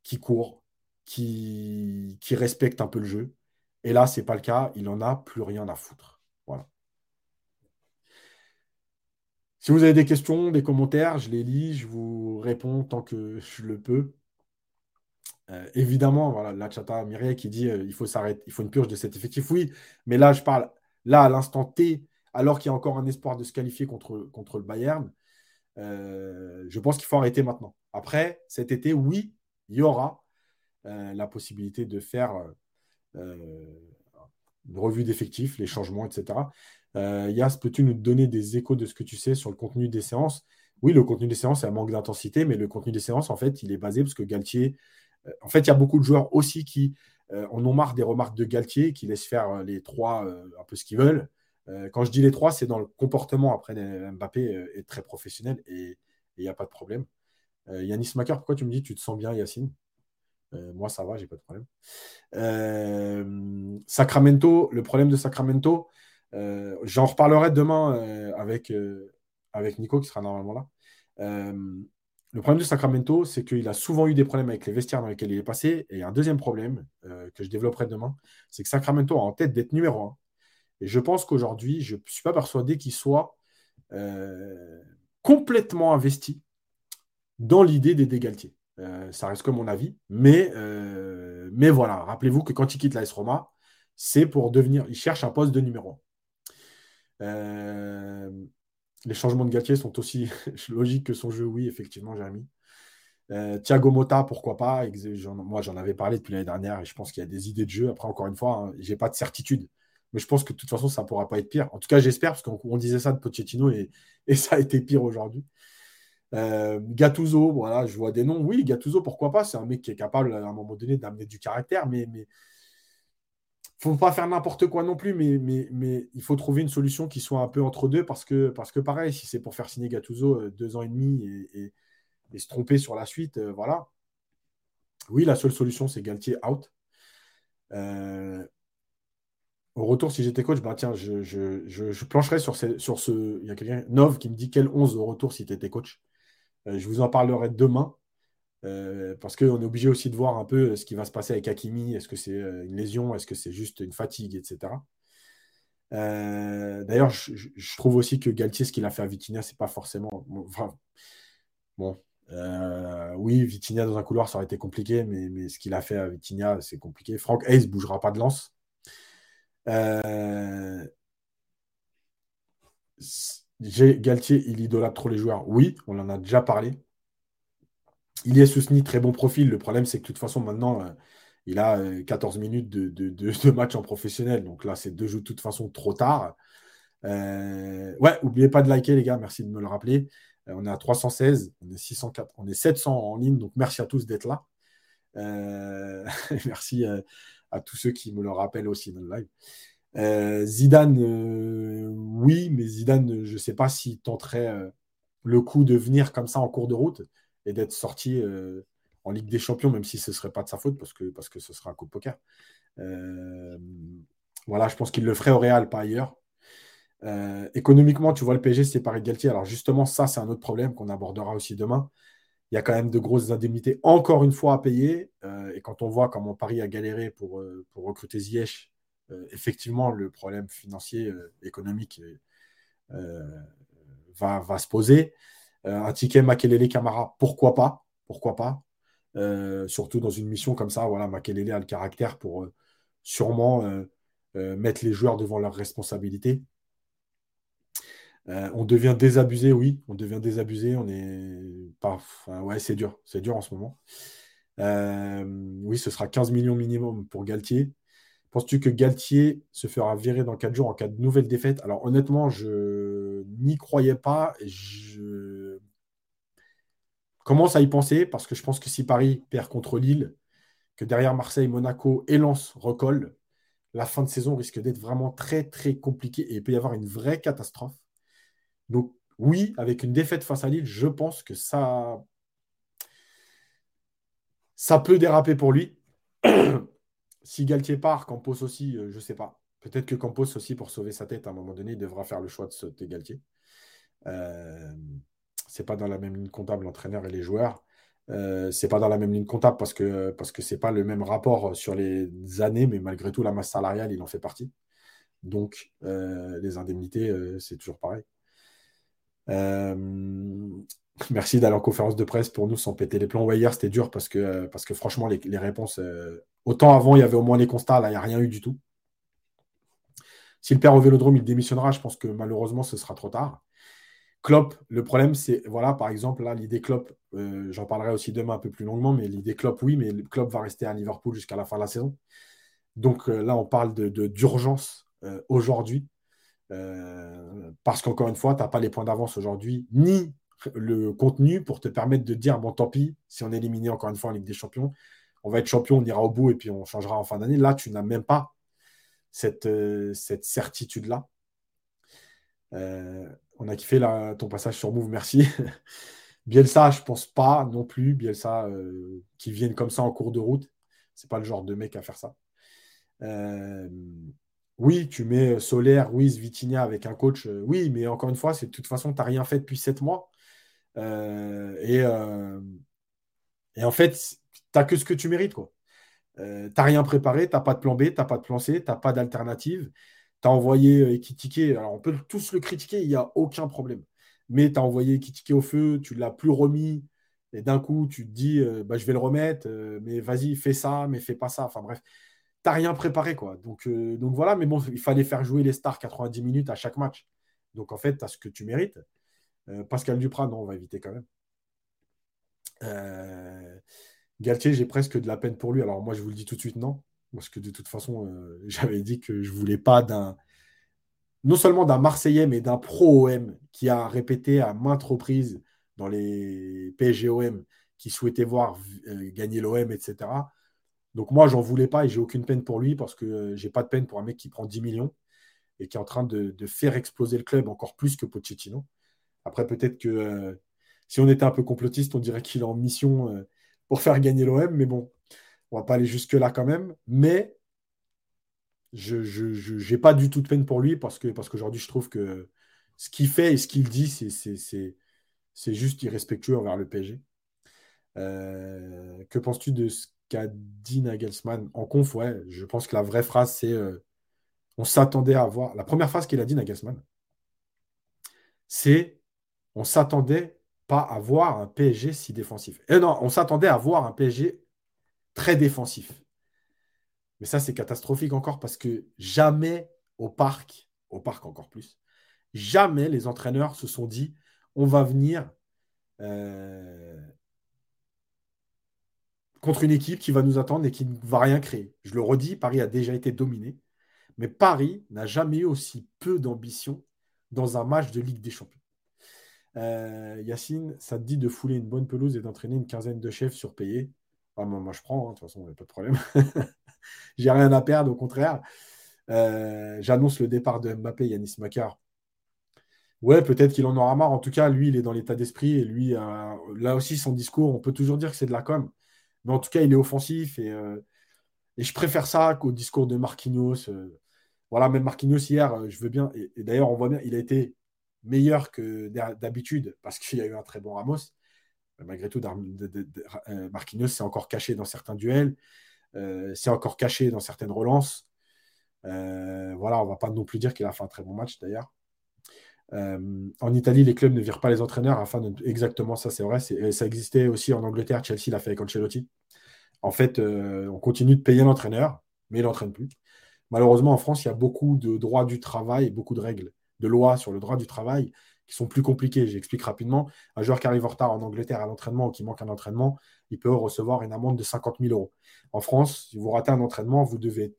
qui courent, qui, qui respectent un peu le jeu. Et là, ce n'est pas le cas. Il n'en a plus rien à foutre. Voilà. Si vous avez des questions, des commentaires, je les lis, je vous réponds tant que je le peux. Euh, évidemment, voilà, la chata Mireille qui dit euh, il faut s'arrêter, il faut une purge de cet effectif. Oui, mais là, je parle là à l'instant T, alors qu'il y a encore un espoir de se qualifier contre, contre le Bayern. Euh, je pense qu'il faut arrêter maintenant. Après, cet été, oui, il y aura la possibilité de faire une revue d'effectifs, les changements, etc. Euh, Yas, peux-tu nous donner des échos de ce que tu sais sur le contenu des séances? Oui, le contenu des séances, c'est un manque d'intensité, mais le contenu des séances, en fait, il est basé parce que Galtier. Euh, en fait, il y a beaucoup de joueurs aussi qui euh, en ont marre des remarques de Galtier, qui laissent faire les trois un peu ce qu'ils veulent. quand je dis les trois, c'est dans le comportement. Après, Mbappé est très professionnel et il n'y a pas de problème. Yanis Macar, pourquoi tu me dis tu te sens bien, Yacine? Moi, ça va, j'ai pas de problème. Sacramento, le problème de Sacramento, euh, j'en reparlerai demain euh, avec, euh, avec Nico qui sera normalement là. le problème de Sacramento, c'est qu'il a souvent eu des problèmes avec les vestiaires dans lesquels il est passé. Et un deuxième problème que je développerai demain, c'est que Sacramento a en tête d'être numéro un. Et je pense qu'aujourd'hui, je ne suis pas persuadé qu'il soit complètement investi dans l'idée des dégaltiers. ça reste que mon avis. Mais, mais voilà, rappelez-vous que quand il quitte l'AS Roma, c'est pour devenir. Il cherche un poste de numéro 1. Euh, les changements de Galtier sont aussi logiques que son jeu, oui, effectivement, Jérémy. Euh, Thiago Motta, pourquoi pas? Moi, j'en avais parlé depuis l'année dernière et je pense qu'il y a des idées de jeu. Après, encore une fois, hein, je n'ai pas de certitude. Mais je pense que de toute façon, ça ne pourra pas être pire. En tout cas, j'espère, parce qu'on disait ça de Pochettino et, ça a été pire aujourd'hui. Euh, voilà, je vois des noms. Oui, Gattuso, pourquoi pas? C'est un mec qui est capable, à un moment donné, d'amener du caractère, mais faut pas faire n'importe quoi non plus, mais, mais, mais, il faut trouver une solution qui soit un peu entre deux parce que, parce que pareil, si c'est pour faire signer Gattuso euh, deux ans et demi et, se tromper sur la suite, euh, voilà. Oui, la seule solution, c'est Galtier out. Euh, au retour, si j'étais coach, bah tiens, je, je, plancherai sur ce, sur ce. Il y a quelqu'un, Nov, qui me dit quel 11 au retour si tu étais coach. je vous en parlerai demain. Euh, parce qu'on est obligé aussi de voir un peu ce qui va se passer avec Hakimi. Est-ce que c'est euh, une lésion? Est-ce que c'est juste une fatigue, etc. Euh, d'ailleurs, je, trouve aussi que Galtier, ce qu'il a fait à Vitinha, c'est pas forcément. bon, oui, Vitinha dans un couloir, ça aurait été compliqué, mais, ce qu'il a fait à Vitinha, c'est compliqué. Franck Hayes bougera pas de lance. Galtier, il idolâtre trop les joueurs. Oui, on en a déjà parlé. Il est Sousni, très bon profil. Le problème, c'est que de toute façon, maintenant, euh, il a 14 euh, minutes de, match en professionnel. Donc là, c'est deux jeux de toute façon trop tard. Euh, ouais, n'oubliez pas de liker, les gars. Merci de me le rappeler. on est à 316, on est 604, on est 700 en ligne. Donc merci à tous d'être là. merci à tous ceux qui me le rappellent aussi dans le live. Zidane, oui, mais Zidane, je ne sais pas s'il tenterait le coup de venir comme ça en cours de route et d'être sorti euh, en Ligue des Champions, même si ce ne serait pas de sa faute, parce que, parce que ce sera un coup de poker. Euh, voilà, je pense qu'il le ferait au Real, pas ailleurs. Euh, économiquement, tu vois, le PSG, c'est par Galtier. Alors justement, ça, c'est un autre problème qu'on abordera aussi demain. Il y a quand même de grosses indemnités, encore une fois, à payer. et quand on voit comment Paris a galéré pour, pour recruter Ziyech, effectivement, le problème financier, économique va, va, se poser. Euh, un ticket Makelele Camara, pourquoi pas Pourquoi pas surtout dans une mission comme ça. Voilà, Makelele a le caractère pour sûrement mettre les joueurs devant leurs responsabilités. on devient désabusé, oui, on devient désabusé. On est pas. ouais, c'est dur, c'est dur en ce moment. oui, ce sera 15 millions minimum pour Galtier. Penses-tu que Galtier se fera virer dans 4 jours en cas de nouvelle défaite? Alors honnêtement, je n'y croyais pas. Je commence à y penser parce que je pense que si Paris perd contre Lille, que derrière Marseille, Monaco et Lens recollent, la fin de saison risque d'être vraiment très très compliquée et il peut y avoir une vraie catastrophe. Donc oui, avec une défaite face à Lille, je pense que ça, ça peut déraper pour lui. Si Galtier part, Campos aussi, euh, je ne sais pas. Peut-être que Campos aussi, pour sauver sa tête, à un moment donné, devra faire le choix de sauter Galtier. Euh, c'est pas dans la même ligne comptable l'entraîneur et les joueurs. Euh, c'est pas dans la même ligne comptable parce que parce que c'est pas le même rapport sur les années, mais malgré tout la masse salariale, il en fait partie. Donc euh, les indemnités, c'est toujours pareil. Merci d'aller en conférence de presse pour nous sans péter les plans. Ouais, hier, c'était dur parce que, parce que franchement, les, réponses. Euh, autant avant, il y avait au moins les constats, là, il n'y a rien eu du tout. Si le père au vélodrome, il démissionnera, je pense que malheureusement, ce sera trop tard. Klopp, le problème, c'est, voilà, par exemple, là, l'idée Klopp, euh, j'en parlerai aussi demain un peu plus longuement, mais l'idée Klopp, oui, mais Klopp va rester à Liverpool jusqu'à la fin de la saison. Donc euh, là, on parle de, d'urgence aujourd'hui. parce qu'encore une fois, tu n'as pas les points d'avance aujourd'hui, ni le contenu pour te permettre de dire bon, tant pis, si on est éliminé encore une fois en Ligue des Champions, on va être champion, on ira au bout et puis on changera en fin d'année. Là, tu n'as même pas cette, euh, certitude-là. Euh, on a kiffé ton passage sur Move, merci. Bielsa, je pense pas non plus. Bielsa, euh, qui viennent comme ça en cours de route, c'est pas le genre de mec à faire ça. oui, tu mets Solaire, Ruiz, Vitinha avec un coach. oui, mais encore une fois, c'est de toute façon, tu n'as rien fait depuis sept mois. Euh, et, euh, et, en fait, tu n'as que ce que tu mérites. Euh, tu n'as rien préparé, tu n'as pas de plan B, tu n'as pas de plan C, tu n'as pas d'alternative. Tu as envoyé Ekitike, alors on peut tous le critiquer, il n'y a aucun problème. Mais tu as envoyé Ekitike au feu, tu ne l'as plus remis, et d'un coup, tu te dis, bah, je vais le remettre, mais vas-y, fais ça, mais fais pas ça. Enfin bref, tu n'as rien préparé. quoi. Donc, donc voilà, mais bon, il fallait faire jouer les stars 90 minutes à chaque match. Donc en fait, tu as ce que tu mérites. Euh, Pascal Duprat, non, on va éviter quand même. Euh, Galtier, j'ai presque de la peine pour lui. Alors moi, je vous le dis tout de suite, non. Parce que de toute façon, euh, j'avais dit que je ne voulais pas d'un. Non seulement d'un Marseillais, mais d'un pro-OM qui a répété à maintes reprises dans les PSG-OM qui souhaitait voir gagner l'OM, etc. Donc moi, j'en voulais pas et j'ai aucune peine pour lui parce que j'ai pas de peine pour un mec qui prend 10 millions et qui est en train de, de faire exploser le club encore plus que Pochettino. Après, peut-être que euh, si on était un peu complotiste, on dirait qu'il est en mission euh, pour faire gagner l'OM, mais bon, on va pas aller jusque-là quand même. Mais je n'ai pas du tout de peine pour lui parce que parce qu'aujourd'hui, je trouve que ce qu'il fait et ce qu'il dit, c'est juste irrespectueux envers le PSG. Euh, que penses-tu de ce qu'a dit Nagelsmann? En conf Ouais, je pense que la vraie phrase, c'est on s'attendait à voir. La première phrase qu'il a dit, Nagelsmann, c'est on s'attendait pas à voir un PSG si défensif. Et eh non, on s'attendait à voir un PSG très défensif. Mais ça, c'est catastrophique encore parce que jamais au parc, au parc encore plus, jamais les entraîneurs se sont dit on va venir euh, contre une équipe qui va nous attendre et qui ne va rien créer. Je le redis, Paris a déjà été dominé, mais Paris n'a jamais eu aussi peu d'ambition dans un match de Ligue des Champions. Euh, Yacine, ça te dit de fouler une bonne pelouse et d'entraîner une quinzaine de chefs surpayés? Ah, moi, je prends, hein, de toute façon, il a pas de problème. J'ai rien à perdre, au contraire. Euh, j'annonce le départ de Mbappé, Yanis Makar. Ouais, peut-être qu'il en aura marre. En tout cas, lui, il est dans l'état d'esprit et lui, euh, là aussi, son discours, on peut toujours dire que c'est de la com. Mais en tout cas, il est offensif et, et je préfère ça qu'au discours de Marquinhos. voilà, même Marquinhos hier, je veux bien. et d'ailleurs, on voit bien, il a été meilleur que d'habitude parce qu'il y a eu un très bon Ramos. Malgré tout, euh, Marquinhos s'est encore caché dans certains duels, euh, s'est encore caché dans certaines relances. Euh, voilà, on va pas non plus dire qu'il a fait un très bon match d'ailleurs. en Italie, les clubs ne virent pas les entraîneurs afin. Exactement, ça c'est vrai. Ça existait aussi en Angleterre. Chelsea l'a fait avec Ancelotti. En fait, on continue de payer l'entraîneur, mais il n'entraîne plus. Malheureusement, en France, il y a beaucoup de droits du travail beaucoup de règles, de lois sur le droit du travail qui sont plus compliquées. J'explique rapidement. Un joueur qui arrive en retard en Angleterre à l'entraînement ou qui manque un entraînement, il peut recevoir une amende de 50 000 euros. En France, si vous ratez un entraînement, vous devez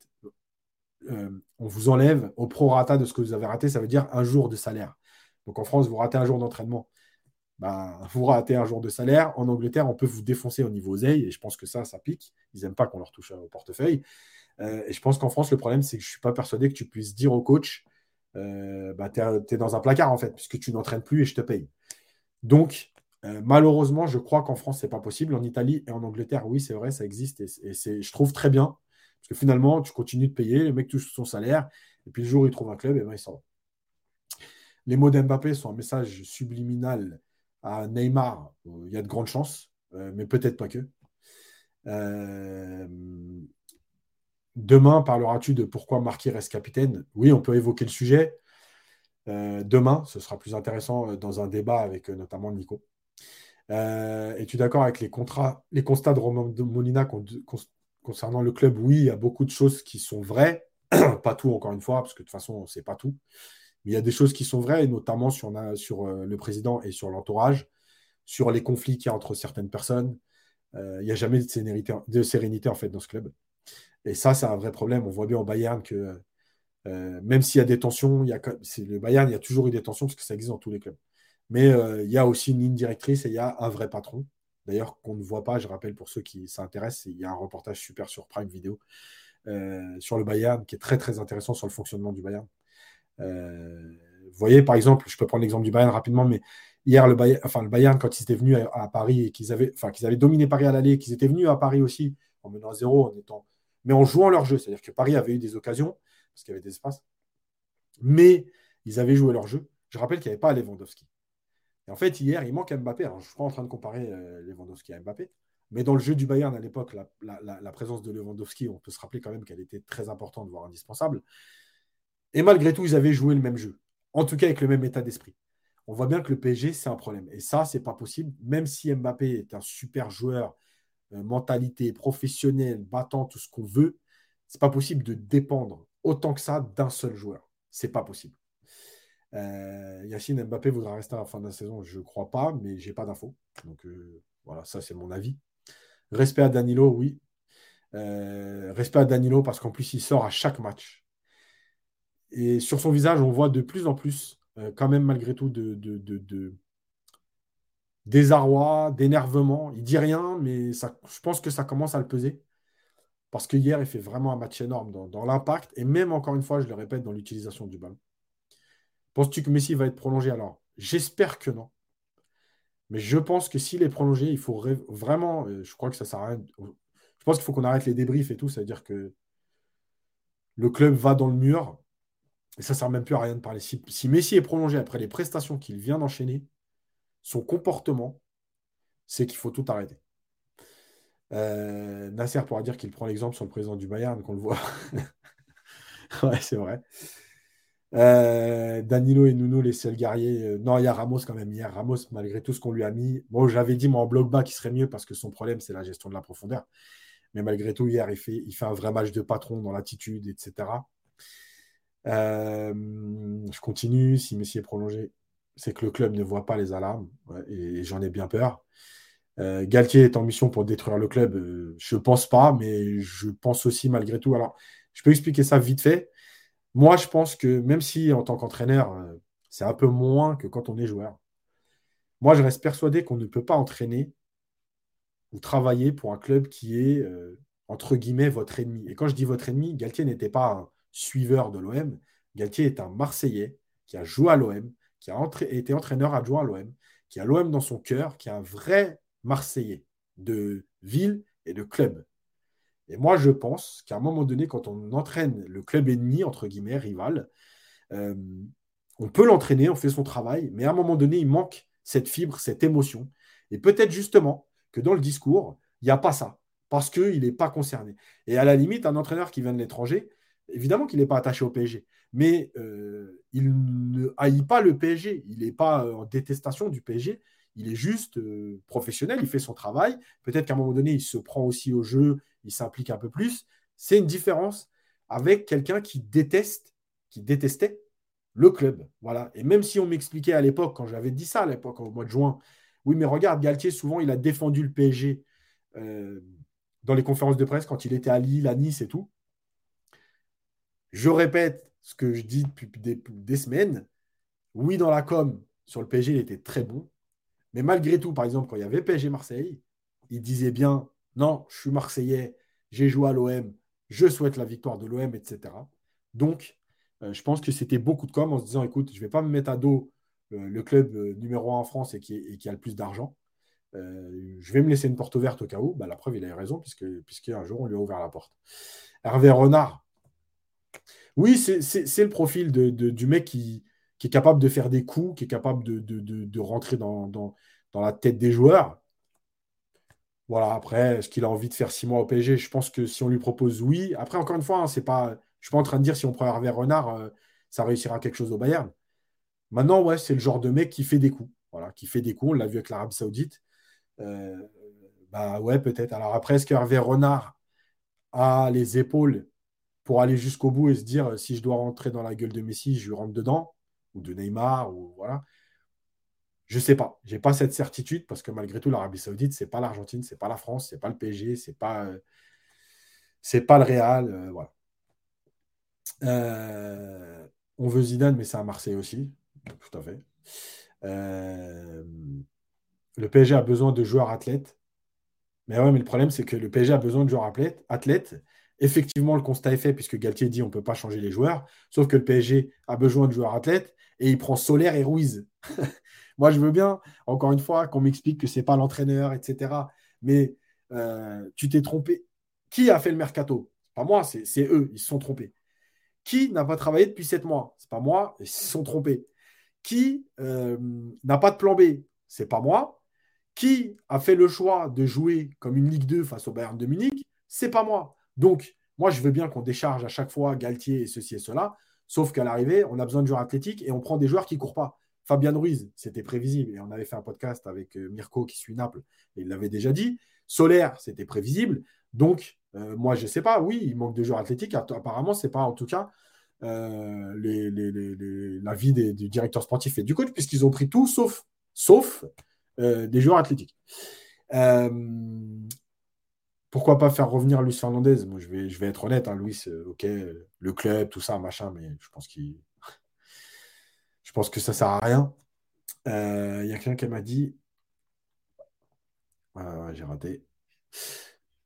euh, on vous enlève au prorata de ce que vous avez raté, ça veut dire un jour de salaire. Donc en France, vous ratez un jour d'entraînement, ben, vous ratez un jour de salaire. En Angleterre, on peut vous défoncer au niveau oseille, et je pense que ça, ça pique. Ils n'aiment pas qu'on leur touche au portefeuille. Euh, et je pense qu'en France, le problème, c'est que je ne suis pas persuadé que tu puisses dire au coach euh, bah, tu es, dans un placard, en fait, puisque tu n'entraînes plus et je te paye. Donc, euh, malheureusement, je crois qu'en France, ce n'est pas possible. En Italie et en Angleterre, oui, c'est vrai, ça existe. Et, c'est, je trouve très bien. Parce que finalement, tu continues de payer, le mec touche son salaire, et puis le jour où il trouve un club, et ben, il s'en va. Les mots d'Mbappé sont un message subliminal à Neymar. Il y a de grandes chances, mais peut-être pas que. Demain, parleras-tu de pourquoi Marquis reste capitaine? Oui, on peut évoquer le sujet. Euh, demain, ce sera plus intéressant euh, dans un débat avec euh, notamment Nico. Es-tu d'accord avec les, constats de Romain Molina concernant le club? Oui, il y a beaucoup de choses qui sont vraies. pas tout, encore une fois, parce que de toute façon, c'est pas tout. Mais il y a des choses qui sont vraies, notamment sur, sur le président et sur l'entourage, sur les conflits qu'il y a entre certaines personnes. il n'y a jamais de sérénité, de sérénité en fait dans ce club. Et ça, c'est un vrai problème. On voit bien au Bayern que euh, même s'il y a des tensions, il y a, le Bayern, il y a toujours eu des tensions parce que ça existe dans tous les clubs. Mais euh, il y a aussi une ligne directrice et il y a un vrai patron. D'ailleurs, qu'on ne voit pas, je rappelle pour ceux qui s'intéressent, il y a un reportage super sur Prime Video euh, sur le Bayern qui est très très intéressant sur le fonctionnement du Bayern. vous voyez, par exemple, je peux prendre l'exemple du Bayern rapidement, mais hier, le Bayern, enfin, le Bayern quand ils étaient venus à, Paris et qu'ils avaient, enfin, qu'ils avaient dominé Paris à l'aller, qu'ils étaient venus à Paris aussi en menant à zéro, en étant mais en jouant leur jeu. C'est-à-dire que Paris avait eu des occasions, parce qu'il y avait des espaces, mais ils avaient joué leur jeu. Je rappelle qu'il n'y avait pas Lewandowski. Et en fait, hier, il manque Mbappé. Alors, je ne suis pas en train de comparer euh, Lewandowski à Mbappé, mais dans le jeu du Bayern à l'époque, la, présence de Lewandowski, on peut se rappeler quand même qu'elle était très importante, voire indispensable. Et malgré tout, ils avaient joué le même jeu, en tout cas avec le même état d'esprit. On voit bien que le PSG, c'est un problème. Et ça, c'est pas possible. Même si Mbappé est un super joueur mentalité professionnelle, battant, tout ce qu'on veut, c'est pas possible de dépendre autant que ça d'un seul joueur. C'est pas possible. Euh, Yacine Mbappé voudra rester à la fin de la saison, je crois pas, mais j'ai pas d'infos. Donc euh, voilà, ça c'est mon avis. Respect à Danilo, oui. respect à Danilo parce qu'en plus il sort à chaque match. Et sur son visage, on voit de plus en plus, quand même malgré tout, de, désarroi, d'énervement. Il dit rien, mais je pense que ça commence à le peser. Parce que hier, il fait vraiment un match énorme dans, l'impact et même, encore une fois, je le répète, dans l'utilisation du ballon. Penses-tu que Messi va être prolongé? Alors, j'espère que non. Mais je pense que s'il est prolongé, il faut vraiment. Euh, je crois que ça sert à rien. Je pense qu'il faut qu'on arrête les débriefs et tout. C'est-à-dire que le club va dans le mur. Et ça ne sert même plus à rien de parler. si Messi est prolongé après les prestations qu'il vient d'enchaîner, son comportement, c'est qu'il faut tout arrêter. Euh, Nasser pourra dire qu'il prend l'exemple sur le président du Bayern, qu'on le voit. ouais, c'est vrai. Euh, Danilo et Nuno, les seuls guerriers. Euh, non, il y a Ramos quand même hier. Ramos, malgré tout ce qu'on lui a mis. Bon, j'avais dit, moi, en bloc bas, qu'il serait mieux parce que son problème, c'est la gestion de la profondeur. Mais malgré tout, hier, il fait, fait un vrai match de patron dans l'attitude, etc. je continue. Si Messi est prolongé, c'est que le club ne voit pas les alarmes, et j'en ai bien peur. Euh, Galtier est en mission pour détruire le club, euh, je ne pense pas, mais je pense aussi malgré tout. Alors, je peux expliquer ça vite fait. Moi, je pense que même si en tant qu'entraîneur, euh, c'est un peu moins que quand on est joueur, moi, je reste persuadé qu'on ne peut pas entraîner ou travailler pour un club qui est, entre guillemets, votre ennemi. Et quand je dis votre ennemi, Galtier n'était pas un suiveur de l'OM. Galtier est un Marseillais qui a joué à l'OM, qui a été entraîneur adjoint à l'OM, qui a l'OM dans son cœur, qui est un vrai Marseillais de ville et de club. Et moi, je pense qu'à un moment donné, quand on entraîne le club ennemi, entre guillemets, rival, euh, on peut l'entraîner, on fait son travail, mais à un moment donné, il manque cette fibre, cette émotion. Et peut-être justement que dans le discours, il n'y a pas ça, parce qu'il n'est pas concerné. Et à la limite, un entraîneur qui vient de l'étranger, Évidemment qu'il n'est pas attaché au PSG, mais euh, il ne haït pas le PSG. Il n'est pas en détestation du PSG. Il est juste euh, professionnel, il fait son travail. Peut-être qu'à un moment donné, il se prend aussi au jeu, il s'implique un peu plus. C'est une différence avec quelqu'un qui déteste, qui détestait le club. Voilà. Et même si on m'expliquait à l'époque, quand j'avais dit ça à l'époque, au mois de juin, oui, mais regarde, Galtier, souvent, il a défendu le PSG euh, dans les conférences de presse quand il était à Lille, à Nice et tout. Je répète ce que je dis depuis des, semaines. Oui, dans la com, sur le PSG, il était très bon. Mais malgré tout, par exemple, quand il y avait PSG Marseille, il disait bien non, je suis Marseillais, j'ai joué à l'OM, je souhaite la victoire de l'OM, etc. Donc, euh, je pense que c'était beaucoup de com en se disant écoute, je ne vais pas me mettre à dos euh, le club euh, numéro un en France et qui, a le plus d'argent. je vais me laisser une porte ouverte au cas où. Bah, la preuve, il a eu raison, puisque, puisqu'un jour, on lui a ouvert la porte. Hervé Renard. Oui, c'est le profil du mec qui, est capable de faire des coups, qui est capable de, rentrer dans, la tête des joueurs. Voilà, après, est-ce qu'il a envie de faire six mois au PSG Je pense que si on lui propose oui. Après, encore une fois, hein, pas, je ne suis pas en train de dire si on prend Hervé Renard, euh, ça réussira quelque chose au Bayern. Maintenant, ouais, c'est le genre de mec qui fait des coups. Voilà, qui fait des coups. On l'a vu avec l'Arabie Saoudite. Euh, bah ouais, peut-être. Alors après, est-ce qu'Hervé Renard a les épaules pour aller jusqu'au bout et se dire si je dois rentrer dans la gueule de Messi, je rentre dedans, ou de Neymar, ou voilà. Je sais pas. Je n'ai pas cette certitude parce que malgré tout, l'Arabie Saoudite, ce n'est pas l'Argentine, ce n'est pas la France, ce n'est pas le PSG, ce n'est pas, c'est pas le Real. Euh, voilà. Euh, on veut Zidane, mais c'est à Marseille aussi. Tout à fait. Euh, le PSG a besoin de joueurs athlètes. Mais ouais, mais le problème, c'est que le PSG a besoin de joueurs athlètes. athlètes. Effectivement, le constat est fait puisque Galtier dit on ne peut pas changer les joueurs. Sauf que le PSG a besoin de joueurs athlètes et il prend Solaire et Ruiz. Moi, je veux bien, encore une fois, qu'on m'explique que ce n'est pas l'entraîneur, etc. Mais euh, tu t'es trompé. Qui a fait le mercato? Pas moi, c'est eux, ils se sont trompés. Qui n'a pas travaillé depuis sept mois? C'est pas moi, ils se sont trompés. Qui euh, n'a pas de plan B? C'est pas moi. Qui a fait le choix de jouer comme une Ligue 2 face au Bayern de Munich? C'est pas moi. Donc, moi, je veux bien qu'on décharge à chaque fois Galtier et ceci et cela, sauf qu'à l'arrivée, on a besoin de joueurs athlétiques et on prend des joueurs qui ne courent pas. Fabien Ruiz, c'était prévisible. Et on avait fait un podcast avec euh, Mirko qui suit Naples, et il l'avait déjà dit. Solaire, c'était prévisible. Donc, euh, moi, je ne sais pas. Oui, il manque de joueurs athlétiques. Apparemment, ce n'est pas en tout cas euh, l'avis du directeur sportif et du coach, puisqu'ils ont pris tout sauf, sauf des joueurs athlétiques. Pourquoi pas faire revenir Luis Fernandez? Moi, je vais, être honnête, hein, Luis, ok, le club, tout ça, machin, mais je pense qu'il je pense que ça ne sert à rien. Il euh, y a quelqu'un qui m'a dit. j'ai raté.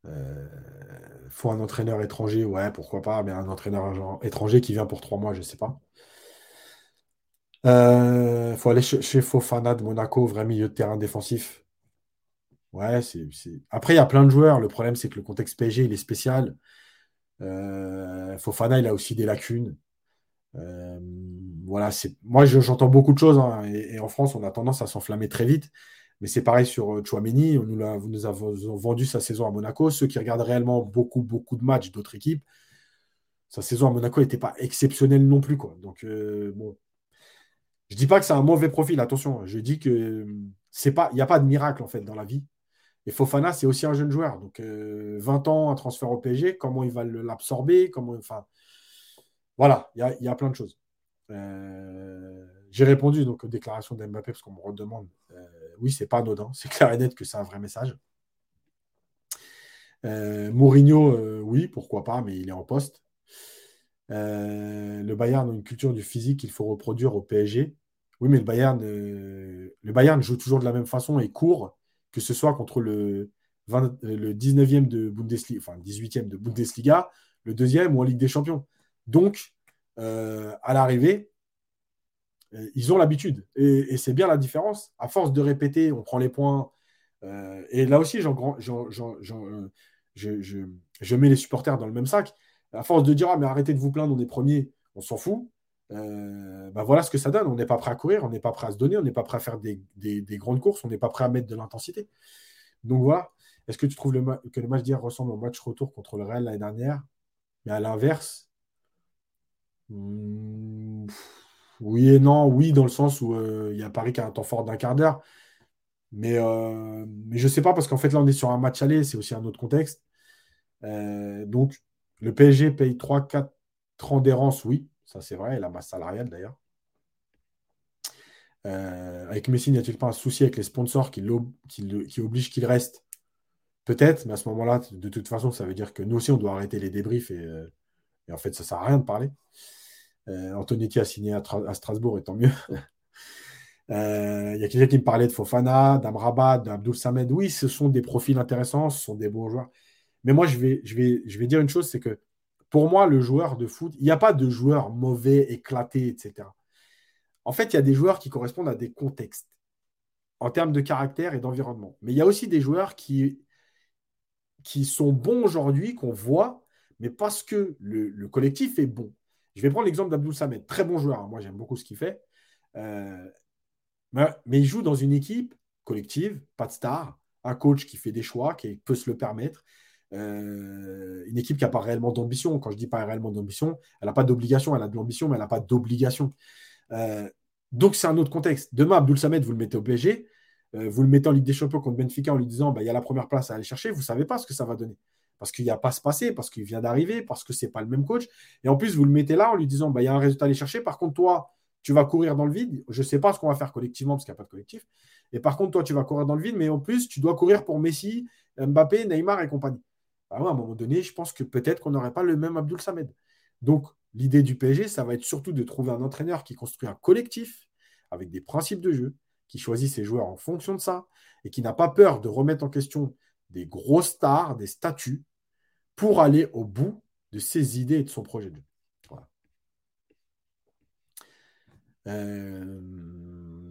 Il euh, faut un entraîneur étranger, ouais, pourquoi pas, mais un entraîneur étranger qui vient pour trois mois, je ne sais pas. Il euh, faut aller chez Fofana de Monaco, vrai milieu de terrain défensif. Ouais, c'est. Après, il y a plein de joueurs. Le problème, c'est que le contexte PSG, il est spécial. Fofana, il a aussi des lacunes. Euh, voilà, c'est moi j'entends beaucoup de choses hein, et, en France on a tendance à s'enflammer très vite. Mais c'est pareil sur euh, Chouameni, nous, nous avons vendu sa saison à Monaco. Ceux qui regardent réellement beaucoup, beaucoup de matchs d'autres équipes, sa saison à Monaco n'était pas exceptionnelle non plus. Quoi. Donc, euh, bon. Je dis pas que c'est un mauvais profil, attention. Je dis que c'est il n'y a pas de miracle en fait dans la vie. Et Fofana, c'est aussi un jeune joueur. Donc, 20 ans, un transfert au PSG, comment il va l'absorber comment, enfin, voilà, il y a, plein de choses. Euh, j'ai répondu donc aux déclarations d'Mbappé parce qu'on me redemande. Euh, oui, c'est pas anodin, c'est clair et net que c'est un vrai message. Euh, Mourinho, oui, pourquoi pas, mais il est en poste. le Bayern a une culture du physique qu'il faut reproduire au PSG. Oui, mais le Bayern, le Bayern joue toujours de la même façon et court, que ce soit contre le, le 19e de Bundesliga, enfin 18e de Bundesliga, le deuxième ou en Ligue des Champions. Donc, euh, à l'arrivée, euh, ils ont l'habitude. Et, c'est bien la différence. À force de répéter, on prend les points. Euh, et là aussi, je, mets les supporters dans le même sac. À force de dire, ah, mais arrêtez de vous plaindre, on est premier, on s'en fout. Bah voilà ce que ça donne. On n'est pas prêt à courir, on n'est pas prêt à se donner, on n'est pas prêt à faire des, grandes courses, on n'est pas prêt à mettre de l'intensité. Donc voilà. Est-ce que tu trouves que le match d'hier ressemble au match retour contre le Real l'année dernière? Mais à l'inverse, Hmm, oui et non. Oui, dans le sens où euh, il y a Paris qui a un temps fort d'un quart d'heure. Mais, euh, mais je ne sais pas, parce qu'en fait, là, on est sur un match aller, c'est aussi un autre contexte. Euh, donc, le PSG paye 3-4 ans d'errance, oui, ça c'est vrai, et la masse salariale d'ailleurs. avec Messi, n'y a-t-il pas un souci avec les sponsors qui, obligent qu'il reste? Peut-être, mais à ce moment-là, de toute façon, ça veut dire que nous aussi, on doit arrêter les débriefs et, euh, en fait, ça ne sert à rien de parler. Euh, Antonetti a signé à, Strasbourg, et tant mieux. Euh, il y a quelqu'un qui me parlait de Fofana, d'Amrabat, d'Abdoul Samed. Oui, ce sont des profils intéressants, ce sont des bons joueurs. Mais moi, je vais dire une chose, c'est que pour moi, le joueur de foot, il n'y a pas de joueur mauvais, éclaté, etc. En fait, il y a des joueurs qui correspondent à des contextes en termes de caractère et d'environnement. Mais il y a aussi des joueurs qui sont bons aujourd'hui, qu'on voit, mais parce que le, collectif est bon. Je vais prendre l'exemple d'Abdul Samed, très bon joueur, hein. moi j'aime beaucoup ce qu'il fait. Euh, mais, il joue dans une équipe collective, pas de star, un coach qui fait des choix, qui peut se le permettre. Euh, une équipe qui n'a pas réellement d'ambition. Quand je dis pas réellement d'ambition, elle n'a pas d'obligation, elle a de l'ambition, mais elle n'a pas d'obligation. Euh, donc c'est un autre contexte. Demain, Abdul Samed, vous le mettez au PSG, euh, vous le mettez en Ligue des Champions contre Benfica en lui disant bah, il y a la première place à aller chercher, vous ne savez pas ce que ça va donner. Parce qu'il n'y a pas ce passé, parce qu'il vient d'arriver, parce que ce n'est pas le même coach. Et en plus, vous le mettez là en lui disant bah, il y a un résultat à aller chercher. Par contre, toi, tu vas courir dans le vide. Je ne sais pas ce qu'on va faire collectivement parce qu'il n'y a pas de collectif. Et par contre, toi, tu vas courir dans le vide, mais en plus, tu dois courir pour Messi, Mbappé, Neymar et compagnie. Bah à un moment donné, je pense que peut-être qu'on n'aurait pas le même Abdul Samed. Donc, l'idée du PSG, ça va être surtout de trouver un entraîneur qui construit un collectif avec des principes de jeu, qui choisit ses joueurs en fonction de ça et qui n'a pas peur de remettre en question des grosses stars, des statuts, pour aller au bout de ses idées et de son projet de jeu. Euh,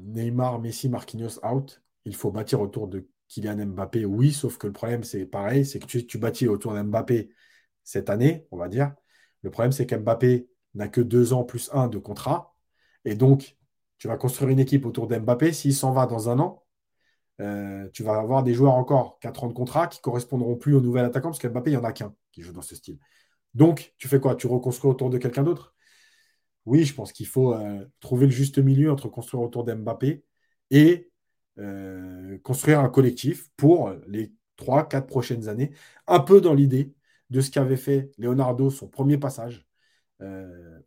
Neymar, Messi, Marquinhos out. Il faut bâtir autour de Kylian Mbappé, oui, sauf que le problème, c'est pareil, c'est que tu, bâtis autour d'Mbappé cette année, on va dire. Le problème, c'est qu'Mbappé n'a que deux ans plus un de contrat. Et donc, tu vas construire une équipe autour d'Mbappé. S'il s'en va dans un an, euh, tu vas avoir des joueurs encore 4 ans de contrat qui correspondront plus au nouvel attaquant parce qu'Mbappé, il n'y en a qu'un qui joue dans ce style. Donc, tu fais quoi? Tu reconstruis autour de quelqu'un d'autre? Oui, je pense qu'il faut euh, trouver le juste milieu entre construire autour d'Mbappé et euh, construire un collectif pour les 3-4 prochaines années, un peu dans l'idée de ce qu'avait fait Leonardo son premier passage,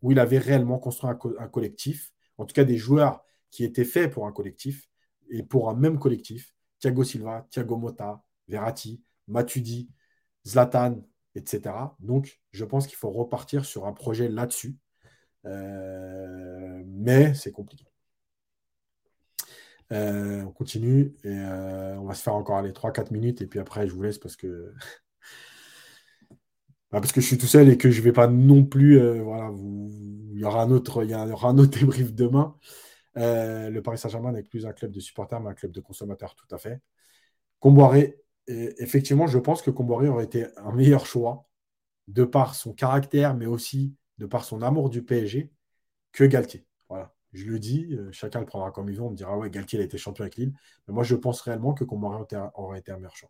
où il avait réellement construit un collectif en tout cas des joueurs qui étaient faits pour un collectif et pour un même collectif. Thiago Silva, Thiago Motta, Verratti, Matuidi, Zlatan, etc. Donc, je pense qu'il faut repartir sur un projet là-dessus. Euh, mais c'est compliqué. Euh, on continue et euh, on va se faire encore les 3-4 minutes et puis après je vous laisse parce que bah, parce que je suis tout seul et que je vais pas non plus voilà vous il y aura un autre, il y aura un autre débrief demain. Euh, le Paris Saint-Germain n'est plus un club de supporters, mais un club de consommateurs, tout à fait. Comboiré, effectivement, je pense que Comboiré aurait été un meilleur choix de par son caractère, mais aussi de par son amour du PSG, que Galtier. Voilà, je le dis, euh, chacun le prendra comme il veut. On me dira, ouais, Galtier a été champion avec Lille. Mais moi, je pense réellement que Comboiré aurait été un meilleur choix.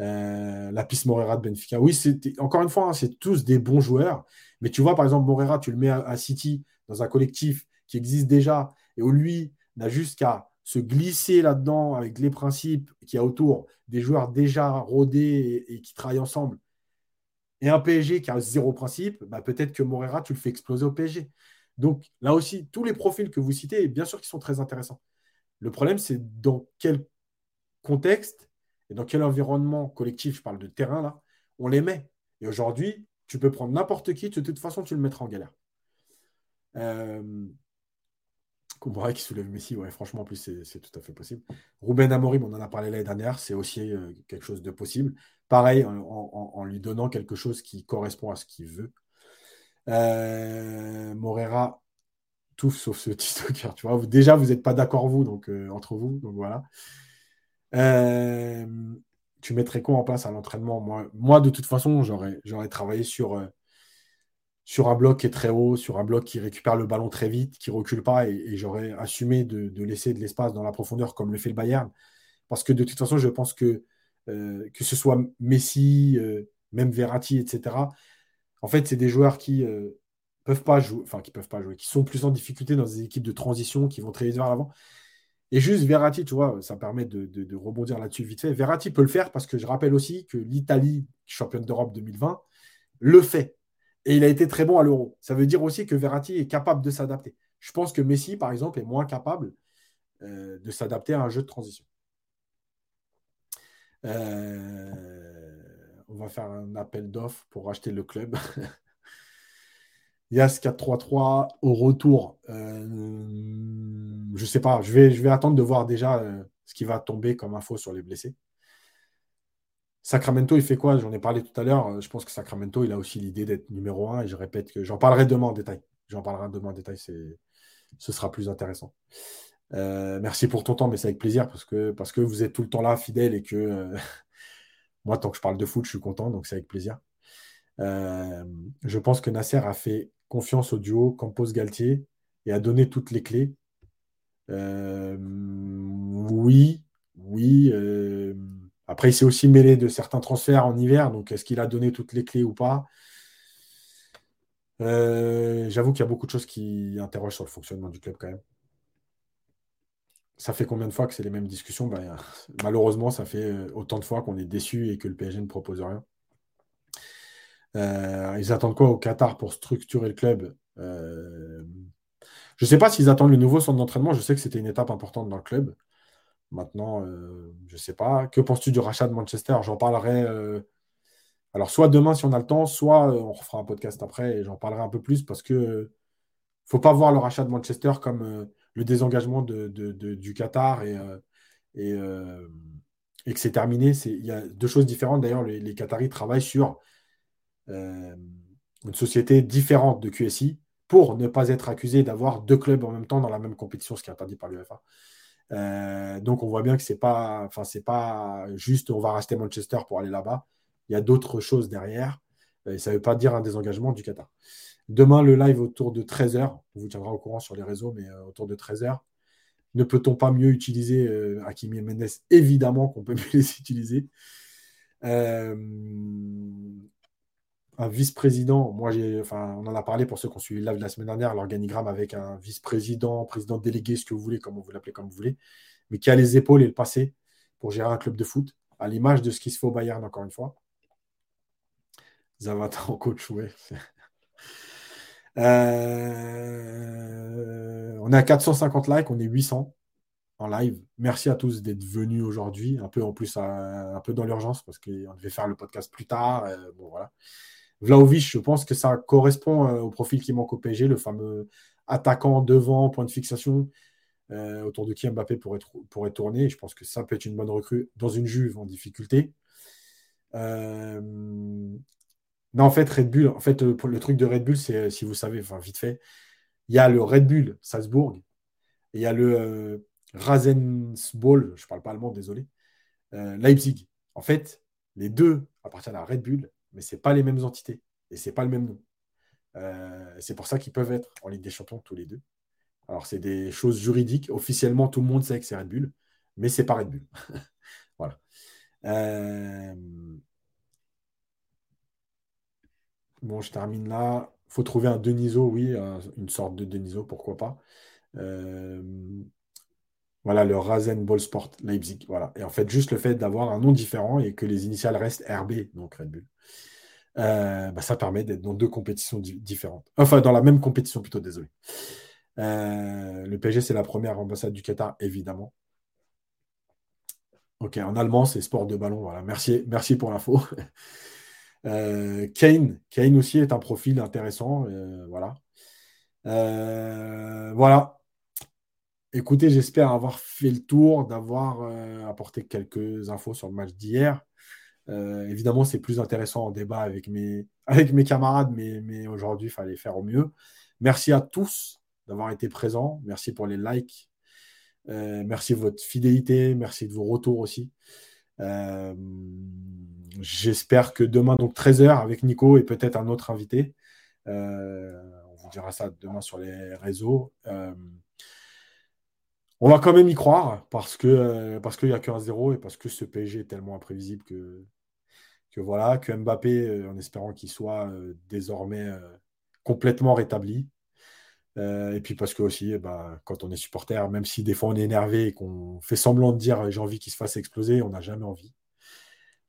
Euh, la piste Morera de Benfica. Oui, encore une fois, hein, c'est tous des bons joueurs. Mais tu vois, par exemple, Morera, tu le mets à, City dans un collectif qui existe déjà et où lui n'a juste qu'à se glisser là-dedans avec les principes qu'il y a autour des joueurs déjà rodés et, qui travaillent ensemble. Et un PSG qui a zéro principe, bah, peut-être que Morera, tu le fais exploser au PSG. Donc là aussi, tous les profils que vous citez, bien sûr qu'ils sont très intéressants. Le problème, c'est dans quel contexte et dans quel environnement collectif, je parle de terrain là, on les met. Et aujourd'hui, tu peux prendre n'importe qui, de toute façon, tu le mettras en galère. Euh, qui soulève Messi, ouais, franchement, en plus, c'est tout à fait possible. Ruben Amorim, on en a parlé l'année dernière, c'est aussi euh, quelque chose de possible. Pareil, en, lui donnant quelque chose qui correspond à ce qu'il veut. Euh, Morera, tout sauf ce TikToker, tu vois. déjà, vous n'êtes pas d'accord, vous, donc euh, entre vous, voilà. Euh, tu mettrais quoi en place à l'entraînement? Moi, de toute façon, j'aurais, travaillé sur, un bloc qui est très haut, sur un bloc qui récupère le ballon très vite, qui recule pas, et, j'aurais assumé de, laisser de l'espace dans la profondeur comme le fait le Bayern. Parce que de toute façon, je pense que que ce soit Messi, même Verratti, etc., en fait, c'est des joueurs qui, peuvent pas jouer, enfin qui peuvent pas jouer, qui sont plus en difficulté dans des équipes de transition, qui vont très vite vers l'avant. Et juste Verratti, tu vois, ça permet de, rebondir là-dessus vite fait. Verratti peut le faire parce que je rappelle aussi que l'Italie, championne d'Europe 2020, le fait. Et il a été très bon à l'Euro. Ça veut dire aussi que Verratti est capable de s'adapter. Je pense que Messi, par exemple, est moins capable euh, de s'adapter à un jeu de transition. Euh, on va faire un appel d'offres pour racheter le club. Yas 4-3-3 au retour. Euh, je ne sais pas. Je vais, je vais attendre de voir déjà euh, ce qui va tomber comme info sur les blessés. Sacramento, il fait quoi? J'en ai parlé tout à l'heure. Je pense que Sacramento, il a aussi l'idée d'être numéro 1 et je répète que j'en parlerai demain en détail. J'en parlerai demain en détail. Ce sera plus intéressant. Euh, merci pour ton temps, mais c'est avec plaisir parce que, parce que vous êtes tout le temps là, fidèle et que moi, tant que je parle de foot, je suis content, donc c'est avec plaisir. je pense que Nasser a fait confiance au duo Campos-Galtier et a donné toutes les clés. Euh, oui, oui. Euh, après, il s'est aussi mêlé de certains transferts en hiver, donc est-ce qu'il a donné toutes les clés ou pas? Euh, J'avoue qu'il y a beaucoup de choses qui interrogent sur le fonctionnement du club quand même. Ça fait combien de fois que c'est les mêmes discussions? Ben, Malheureusement, ça fait autant de fois qu'on est déçu et que le PSG ne propose rien. Euh, ils attendent quoi au Qatar pour structurer le club? Euh, Je ne sais pas s'ils attendent le nouveau centre d'entraînement. Je sais que c'était une étape importante dans le club. Maintenant, euh, je ne sais pas. Que penses-tu du rachat de Manchester? J'en parlerai. Alors, soit demain si on a le temps, soit on refera un podcast après et j'en parlerai un peu plus parce que faut pas voir le rachat de Manchester comme le désengagement du Qatar et, et, que c'est terminé. Il y a deux choses différentes. D'ailleurs, les, Qataris travaillent sur euh, une société différente de QSI pour ne pas être accusé d'avoir deux clubs en même temps dans la même compétition, ce qui est interdit par l'UEFA. Euh, donc on voit bien que c'est pas, pas juste on va rester Manchester pour aller là-bas. Il y a d'autres choses derrière. Et ça ne veut pas dire un désengagement du Qatar. Demain, le live autour de 13h. On vous tiendra au courant sur les réseaux, mais euh, autour de 13h. Ne peut-on pas mieux utiliser Hakimi et Mendes? Évidemment qu'on peut mieux les utiliser. Euh, un vice-président, moi enfin, on en a parlé pour ceux qui ont suivi le live la semaine dernière, l'organigramme avec un vice-président, président délégué, ce que vous voulez, comme vous l'appelez comme vous voulez, mais qui a les épaules et le passé pour gérer un club de foot, à l'image de ce qui se fait au Bayern, encore une fois. Zavata en coach, ouais. Euh, on est à 450 likes, on est 800 en live. Merci à tous d'être venus aujourd'hui, un peu en plus, un peu dans l'urgence, parce qu'on devait faire le podcast plus tard. Euh, voilà. Vlaovic, je pense que ça correspond euh, au profil qui manque au PSG, le fameux attaquant devant, point de fixation, euh, autour de qui Mbappé pourrait, pourrait tourner. Je pense que ça peut être une bonne recrue dans une Juve en difficulté. Euh, non, en fait, Red Bull, en fait, le truc de Red Bull, c'est, si vous savez, enfin, vite fait, il y a le Red Bull Salzbourg, il y a le Ravensball, je ne parle pas allemand, désolé, Leipzig. En fait, les deux appartiennent à Red Bull, mais ce pas les mêmes entités et ce n'est pas le même nom. Euh, c'est pour ça qu'ils peuvent être en Ligue des Champions tous les deux. Alors, c'est des choses juridiques. Officiellement, tout le monde sait que c'est Red Bull, mais c'est pas Red Bull. voilà. Euh, bon, je termine là. Il faut trouver un Deniso, oui, une sorte de Deniso, pourquoi pas. Euh, voilà, le Rasen Sport Leipzig. Voilà. Et en fait, juste le fait d'avoir un nom différent et que les initiales restent RB, donc Red Bull. Euh, bah, ça permet d'être dans deux compétitions différentes. Enfin, dans la même compétition plutôt, désolé. Euh, le PSG, c'est la première ambassade du Qatar, évidemment. Ok, en allemand, c'est sport de ballon. Voilà, merci, merci pour l'info. Euh, Kane, Kane aussi est un profil intéressant. voilà. voilà. Écoutez, j'espère avoir fait le tour, d'avoir apporté quelques infos sur le match d'hier. Euh, évidemment, c'est plus intéressant en débat avec mes, camarades, mais, aujourd'hui, il fallait faire au mieux. Merci à tous d'avoir été présents. Merci pour les likes. Euh, merci de votre fidélité. Merci de vos retours aussi. Euh, j'espère que demain, donc 13h, avec Nico et peut-être un autre invité. on vous dira ça demain sur les réseaux. on va quand même y croire parce que parce qu'il n'y a qu'un 0 et parce que ce PSG est tellement imprévisible que, que voilà, que Mbappé, euh, en espérant qu'il soit euh, désormais euh, complètement rétabli. Et puis parce que aussi, bah, quand on est supporter, même si des fois on est énervé et qu'on fait semblant de dire j'ai envie qu'il se fasse exploser, on n'a jamais envie.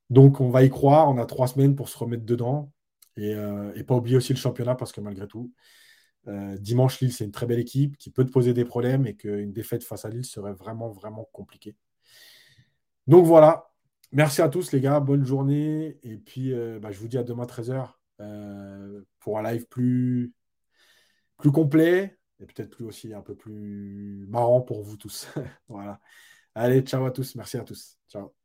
Donc on va y croire, on a trois semaines pour se remettre dedans. Et, et pas oublier aussi le championnat parce que malgré tout, euh, dimanche, Lille, c'est une très belle équipe qui peut te poser des problèmes et qu'une défaite face à Lille serait vraiment, vraiment compliquée. Donc voilà. Merci à tous, les gars. Bonne journée. Et puis, euh, bah, je vous dis à demain 13h euh, pour un live plus, plus complet et peut-être plus aussi un peu plus marrant pour vous tous. voilà. Allez, ciao à tous. Merci à tous. Ciao.